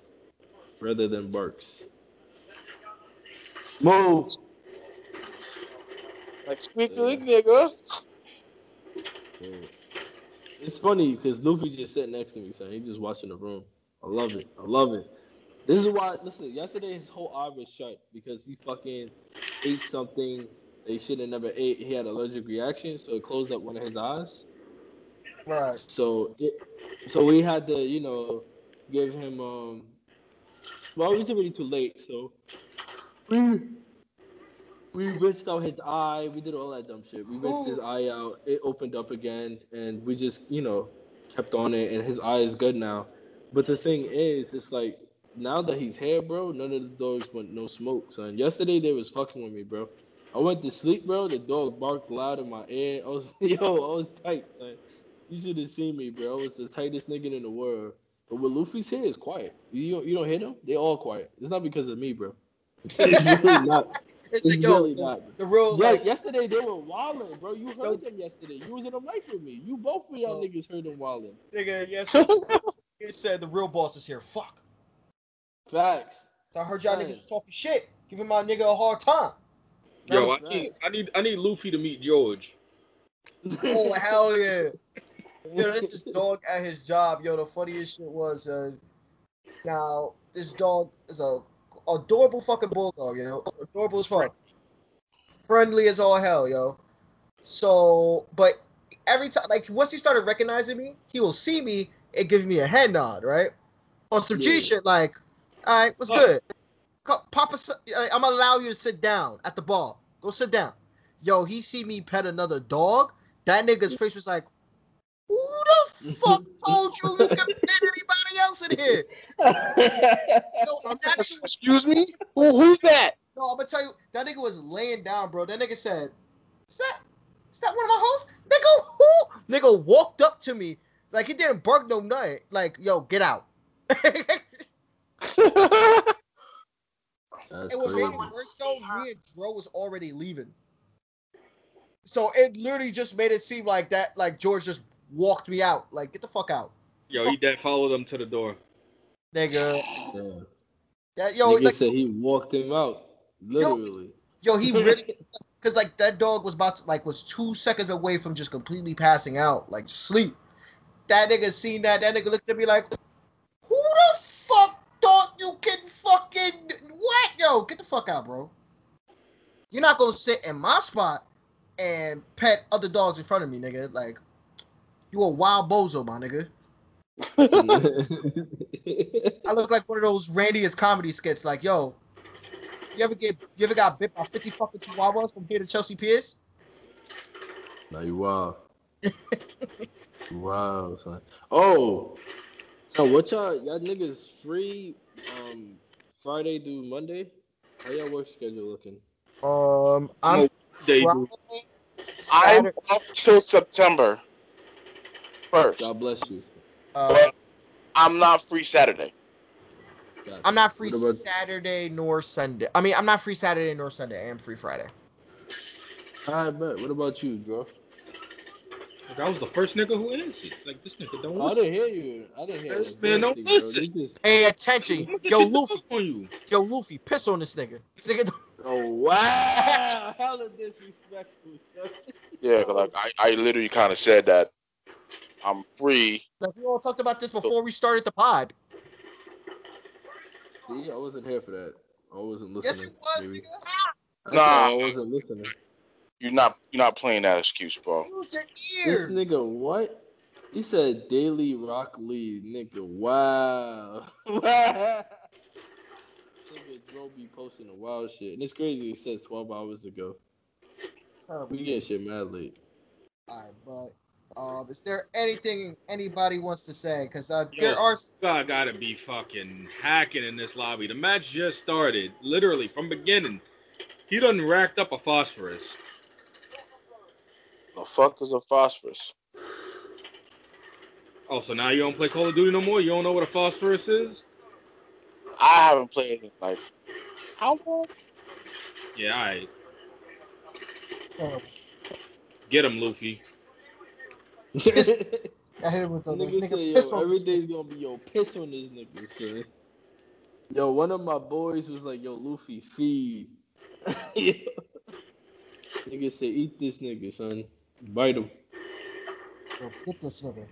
rather than barks. Move. Like squeaky uh, nigga. Yeah. It's funny because Luffy just sitting next to me, son. He's just watching the room. I love it. I love it. This is why. Listen, yesterday his whole eye was shut because he fucking ate something they should have never ate. He had allergic reaction, so it closed up one of his eyes. Right. So it, so we had to, you know, give him um. Well, it was already too late, so we we rinsed out his eye. We did all that dumb shit. We rinsed his eye out. It opened up again, and we just, you know, kept on it. And his eye is good now. But the thing is, it's like now that he's here, bro. None of the dogs went no smoke, son. Yesterday they was fucking with me, bro. I went to sleep, bro. The dog barked loud in my ear. I was, yo, I was tight, son. You should have seen me, bro. I was the tightest nigga in the world. But when Luffy's here, it's quiet. You don't, you don't hear them? They all quiet. It's not because of me, bro. It's really not. It's It's yo, really the, not. the real Bro, like, yesterday they were wilding, bro. You Yo. heard them yesterday. You was in the mic with me. You both of y'all Yo. niggas heard them wilding. nigga. Yes, he said the real boss is here. Fuck. Facts. So I heard y'all Right. niggas talking shit, giving my nigga a hard time. Yo, I need, I need, I need Luffy to meet George. Oh hell yeah! Yo, that's this dog at his job. Yo, the funniest shit was uh, now this dog is a adorable fucking bulldog. Yo, adorable as fuck, friendly as all hell. Yo, so but every time, like once he started recognizing me, he will see me and give me a head nod, right? On some G shit, like, all right, what's Huh. good? Co- Papa, s- I'm gonna allow you to sit down at the bar. Go sit down. Yo, he see me pet another dog. That nigga's face was like, "Who the fuck told you you could pet anybody else in here?" No, that nigga, Excuse me? Who, who's that? no, I'm gonna tell you, that nigga was laying down, bro. That nigga said, "Is that, is that one of my hosts?" Nigga, who? Nigga walked up to me like he didn't bark no nothing. Like, yo, get out. That's And what crazy. made it worse though, me and Dro was already leaving. So it literally just made it seem like that, like George just walked me out. Like, get the fuck out, Yo, he dead followed them to the door. nigga. Yeah. That yo, Nigga like, said he walked him out. Literally. yo, he really, cause like that dog was about to, like, was two seconds away from just completely passing out, like just sleep. That nigga seen that. That nigga looked at me like, who the fuck thought you can fucking what? Yo, get the fuck out, bro. You're not gonna sit in my spot and pet other dogs in front of me, nigga. Like, you a wild bozo, my nigga. I look like one of those Randy's comedy skits. Like, yo, you ever get, you ever got bit by 50 fucking chihuahuas from here to Chelsea Piers? Now you wild. wow, son. Oh, so what y'all y'all niggas free um Friday through Monday? How y'all work schedule looking? Um, I'm They. Friday, I'm Saturday, up till September first. God bless you. uh, I'm not free Saturday. Gotcha. I'm not free about- Saturday nor Sunday. I mean, I'm not free Saturday nor Sunday. I am free Friday. I bet. What about you, bro? Like, I was the first nigga who answered. It's like this nigga don't listen. I didn't hear you. I didn't hear This you. man don't Bro. Listen. just- Pay attention, Look at yo, Luffy, on you. yo, Luffy, piss on this nigga. This nigga, Oh wow! Hella disrespectful. Yeah, 'cause, like I, I literally kind of said that I'm free. Like, we all talked about this before we started the pod. See, I wasn't here for that. I wasn't listening. Yes, it was. nigga. Nah. I wasn't listening. You're not you're not playing that excuse, bro. Use your This nigga, what? He said Daily Rock Lee, nigga. Wow. Wow. nigga, Joe be posting the wild shit, and it's crazy. It says 12 hours ago. Oh, We get shit mad late. Alright, but um, is there anything anybody wants to say? Because uh, Yo, there are. God gotta be fucking hacking in this lobby. The match just started, literally from beginning. He done racked up a phosphorus. The fuck is a phosphorus? Oh, so now you don't play Call of Duty no more? You don't know what a phosphorus is? I haven't played it in, like how long? Yeah, I Oh, get him, Luffy. I hit him with the nigga nigga say, piss yo, on every the gonna be yo piss on this nigga, son. Yo, one of my boys was like, yo, Luffy, feed. Yo. nigga say, eat this nigga, son. Bite him. Yo, Get this nigga.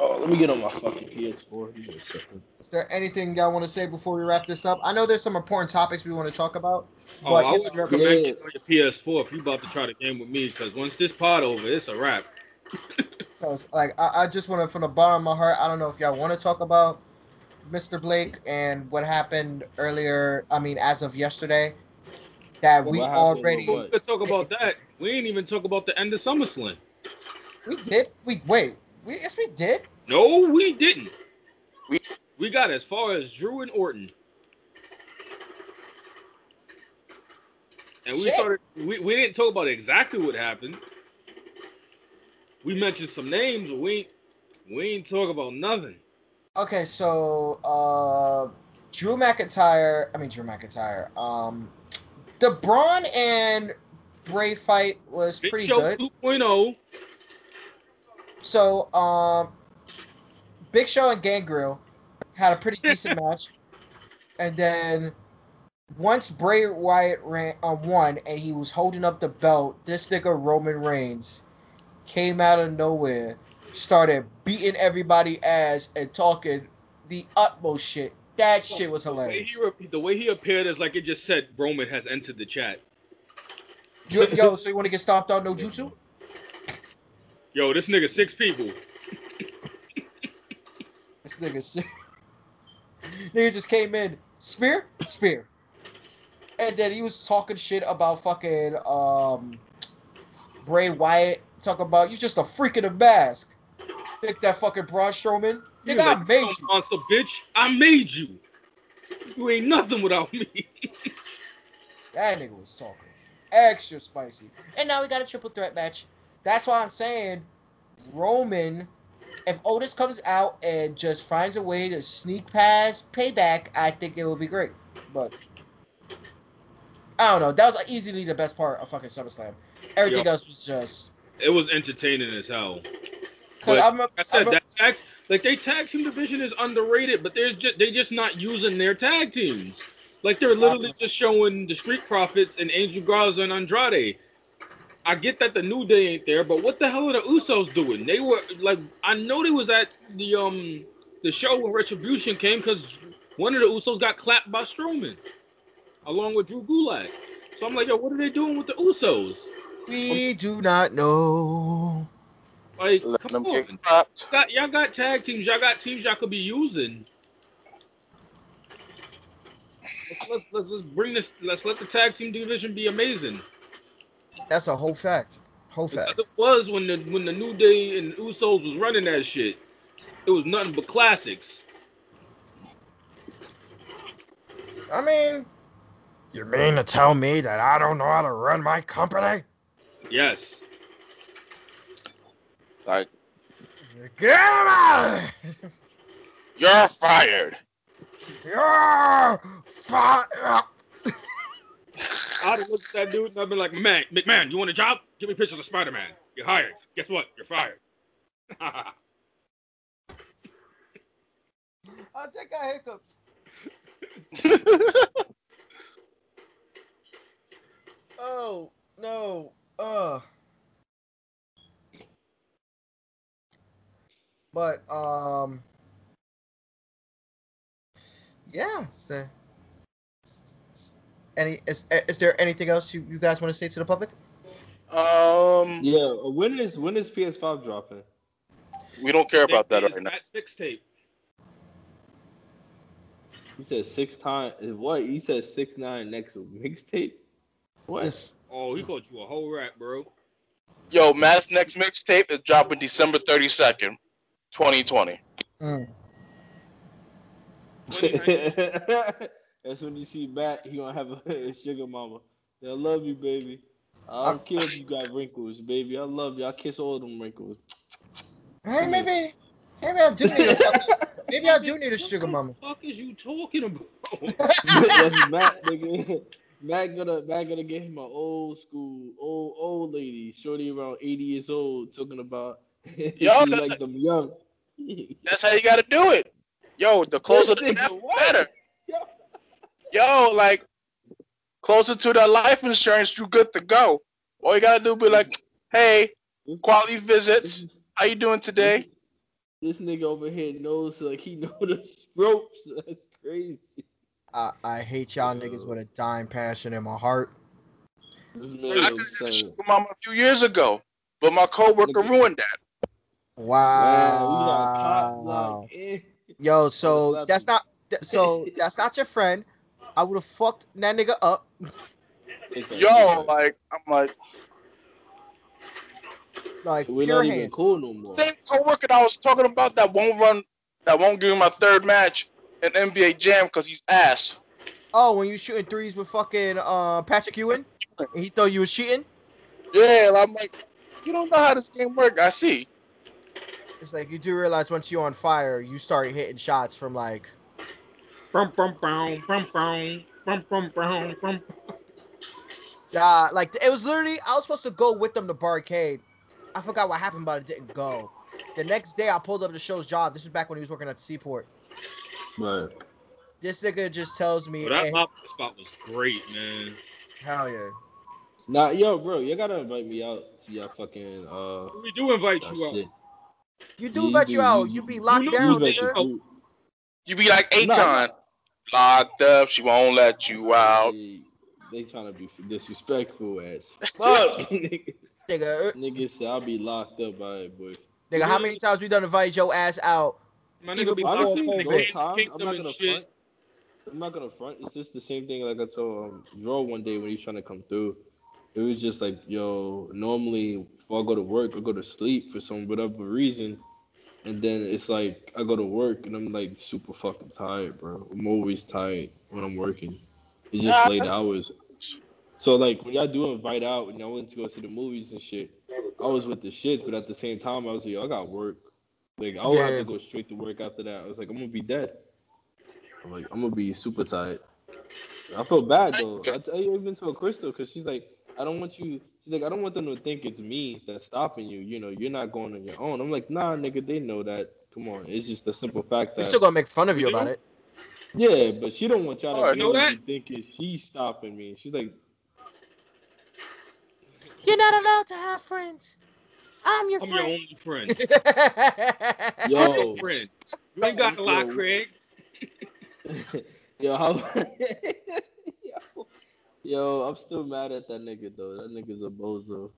Oh, let me get on my fucking PS4. Give me a second. Is there anything y'all want to say before we wrap this up? I know there's some important topics we want to talk about. Oh, But I would recommend Yeah. getting on your PS4 if you about to try the game with me, because once this pod over, it's a wrap. Because like I, I just want to, from the bottom of my heart, I don't know if y'all want to talk about Mr. Blake and what happened earlier. I mean, as of yesterday, that we already We could talk about that. We ain't even talk about the end of SummerSlam. we did. We wait. We yes we did. No, we didn't. We- we got as far as Drew and Orton. And we Shit. started we, we didn't talk about exactly what happened. We mentioned some names, but we ain't we ain't talk about nothing. Okay, so uh Drew McIntyre, I mean Drew McIntyre. Um the Braun and Bray fight was Big pretty Show good. 2.0. So um Big Show and Gangrel had a pretty decent match. And then once Bray Wyatt ran on one and he was holding up the belt, this nigga Roman Reigns came out of nowhere, started beating everybody ass and talking the utmost shit. That shit was The way, hilarious. he, the way he appeared is like it just said Roman has entered the chat. Yo, yo so you want to get stomped out no jutsu? Yo, this nigga six people. This nigga six. nigga just came in, spear, spear. And then he was talking shit about fucking um Bray Wyatt. Talk about you just a freak in a mask. Think that fucking Braun Strowman. Nigga, was I made "You you. monster bitch. I made you. You ain't nothing without me. That nigga was talking extra spicy. And now we got a triple threat match. That's why I'm saying Roman, if Otis comes out and just finds a way to sneak past payback, I think it will be great. But I don't know. That was easily the best part of fucking SummerSlam. Everything Yo. else was just. it was entertaining as hell. But I'm, I said I'm- that tag like they tag team division is underrated, but they're just they just not using their tag teams. Like they're literally just showing the Street Profits and Angel Garza and Andrade. I get that the New Day ain't there, but what the hell are the Usos doing? They were like, I know they was at the um the show when Retribution came because one of the Usos got clapped by Strowman, along with Drew Gulak. So I'm like, yo, what are they doing with the Usos? we do not know. Like, Let come them on. get clapped. got y'all got tag teams. Y'all got teams y'all could be using. Let's let's let's, let's bring this. Let's let the tag team division be amazing. That's a whole fact. Whole fact. It was when the when the New Day and Usos was running that shit. It was nothing but classics. I mean, you mean to tell me that I don't know how to run my company? Yes. Like Get him out! you're fired. Fired. I'd have looked at that dude and I'd be like, man, McMahon, you want a job? Give me pictures of Spider Man. You're hired. Guess what? You're fired. I think I hiccups. Oh no. Uh. But um. Yeah. So, any is is there anything else you, you guys want to say to the public? Um, Yeah, uh, when is when is PS5 dropping? we don't care about that right now. Matt's mixtape. You said six time. What? You said six nine next mixtape. What? This Oh, he called you a whole rat, bro. Yo, Matt's next mixtape is dropping December 32nd, 2020. mm, That's when you see Matt. He gonna have a, sugar mama. I love you, baby. I don't care if you got wrinkles, baby. I love you. I kiss all them wrinkles. hey, maybe maybe I do need a fucking- maybe I do need a sugar mama. What the fuck is you talking about? That's Matt, nigga. Matt gonna Matt gonna get him an old school, old old lady, shorty around eighty years old, talking about Yo, like them young. That's how you got to do it. Yo, the closer This the nigga, the what? better. Yo. Yo, like closer to that life insurance, you good to go. All you gotta do be like, hey, quality visits. How you doing today? This nigga over here knows like he know the ropes. That's crazy. I, I hate y'all niggas with a dying passion in my heart. I man could have knows had a something. mama a few years ago, but my coworker Nigga. ruined that. Wow, we got caught Wow. Like. Yo, so That's that's not so that's not your friend. I would have fucked that nigga up. Yo, like I'm like Like we're pure not even cool no more. same coworker that I was talking about that won't run, that won't give me my third match in NBA Jam because he's ass. Oh, when you shooting threes with fucking uh Patrick Ewing, and he thought you was cheating. Yeah, I'm like, you don't know how this game works. I see. It's like you do realize once you're on fire, you start hitting shots from like Brum, brum, brum, brum, brum, brum, brum, brum, brum. yeah, like it was literally I was supposed to go with them to Barcade. I forgot what happened, but it didn't go. The next day, I pulled up to show's job. This was back when he was working at the Seaport. Right. This nigga just tells me, But that hey, spot was great, man. hell yeah. Nah, yo, bro, you gotta invite me out to your fucking uh. We do invite that you out. Shit. You do You let you out. you- You be locked know down, nigga. you. You be like Akon, Nah, locked up. She won't let you out. They, they trying to be disrespectful as fuck. nigga. Nigga, uh, Nigga said I'll be locked up by it, boy. nigga, how many times we done invite your ass out? My nigga be before locked Honestly, in COVID. the those I'm not gonna front. I'm not gonna front. It's just the same thing like I told um, Dro one day when he's trying to come through. It was just like, yo, normally if I go to work, I go to sleep for some whatever reason. And then it's like I go to work and I'm like super fucking tired, bro. I'm always tired when I'm working. It's just Yeah. late hours. So like when y'all do invite out and y'all went to go see the movies and shit, I was with the shits, but at the same time I was like, yo, I got work. Like I would have to go straight to work after that. I was like, I'm gonna be dead. I'm like, I'm gonna be super tired. I feel bad though. I tell even told Crystal, because she's like, I don't want you. She's like, I don't want them to think it's me that's stopping you. You know, you're not going on your own. I'm like, nah, nigga, they know that. Come on, it's just the simple fact that they're still gonna make fun of you We do? about it. yeah, but she don't want y'all Oh, to know that. really think it's she's stopping me. She's like, You're not allowed to have friends. I'm your friend. I'm your only friend. friend. yo, friend. You ain't got a lot, Yo. Craig. yo, how? yo, yo, I'm still mad at that nigga though. That nigga's a bozo.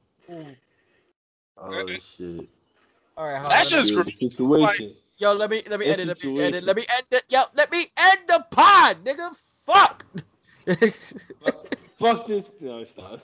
Oh shit. All right, hold That's on. just Yeah, the situation. Yo, let me let me This end it. Let me end it. Let me end it. Yo, let me end the pod, nigga. Fuck. Fuck this. No, stop.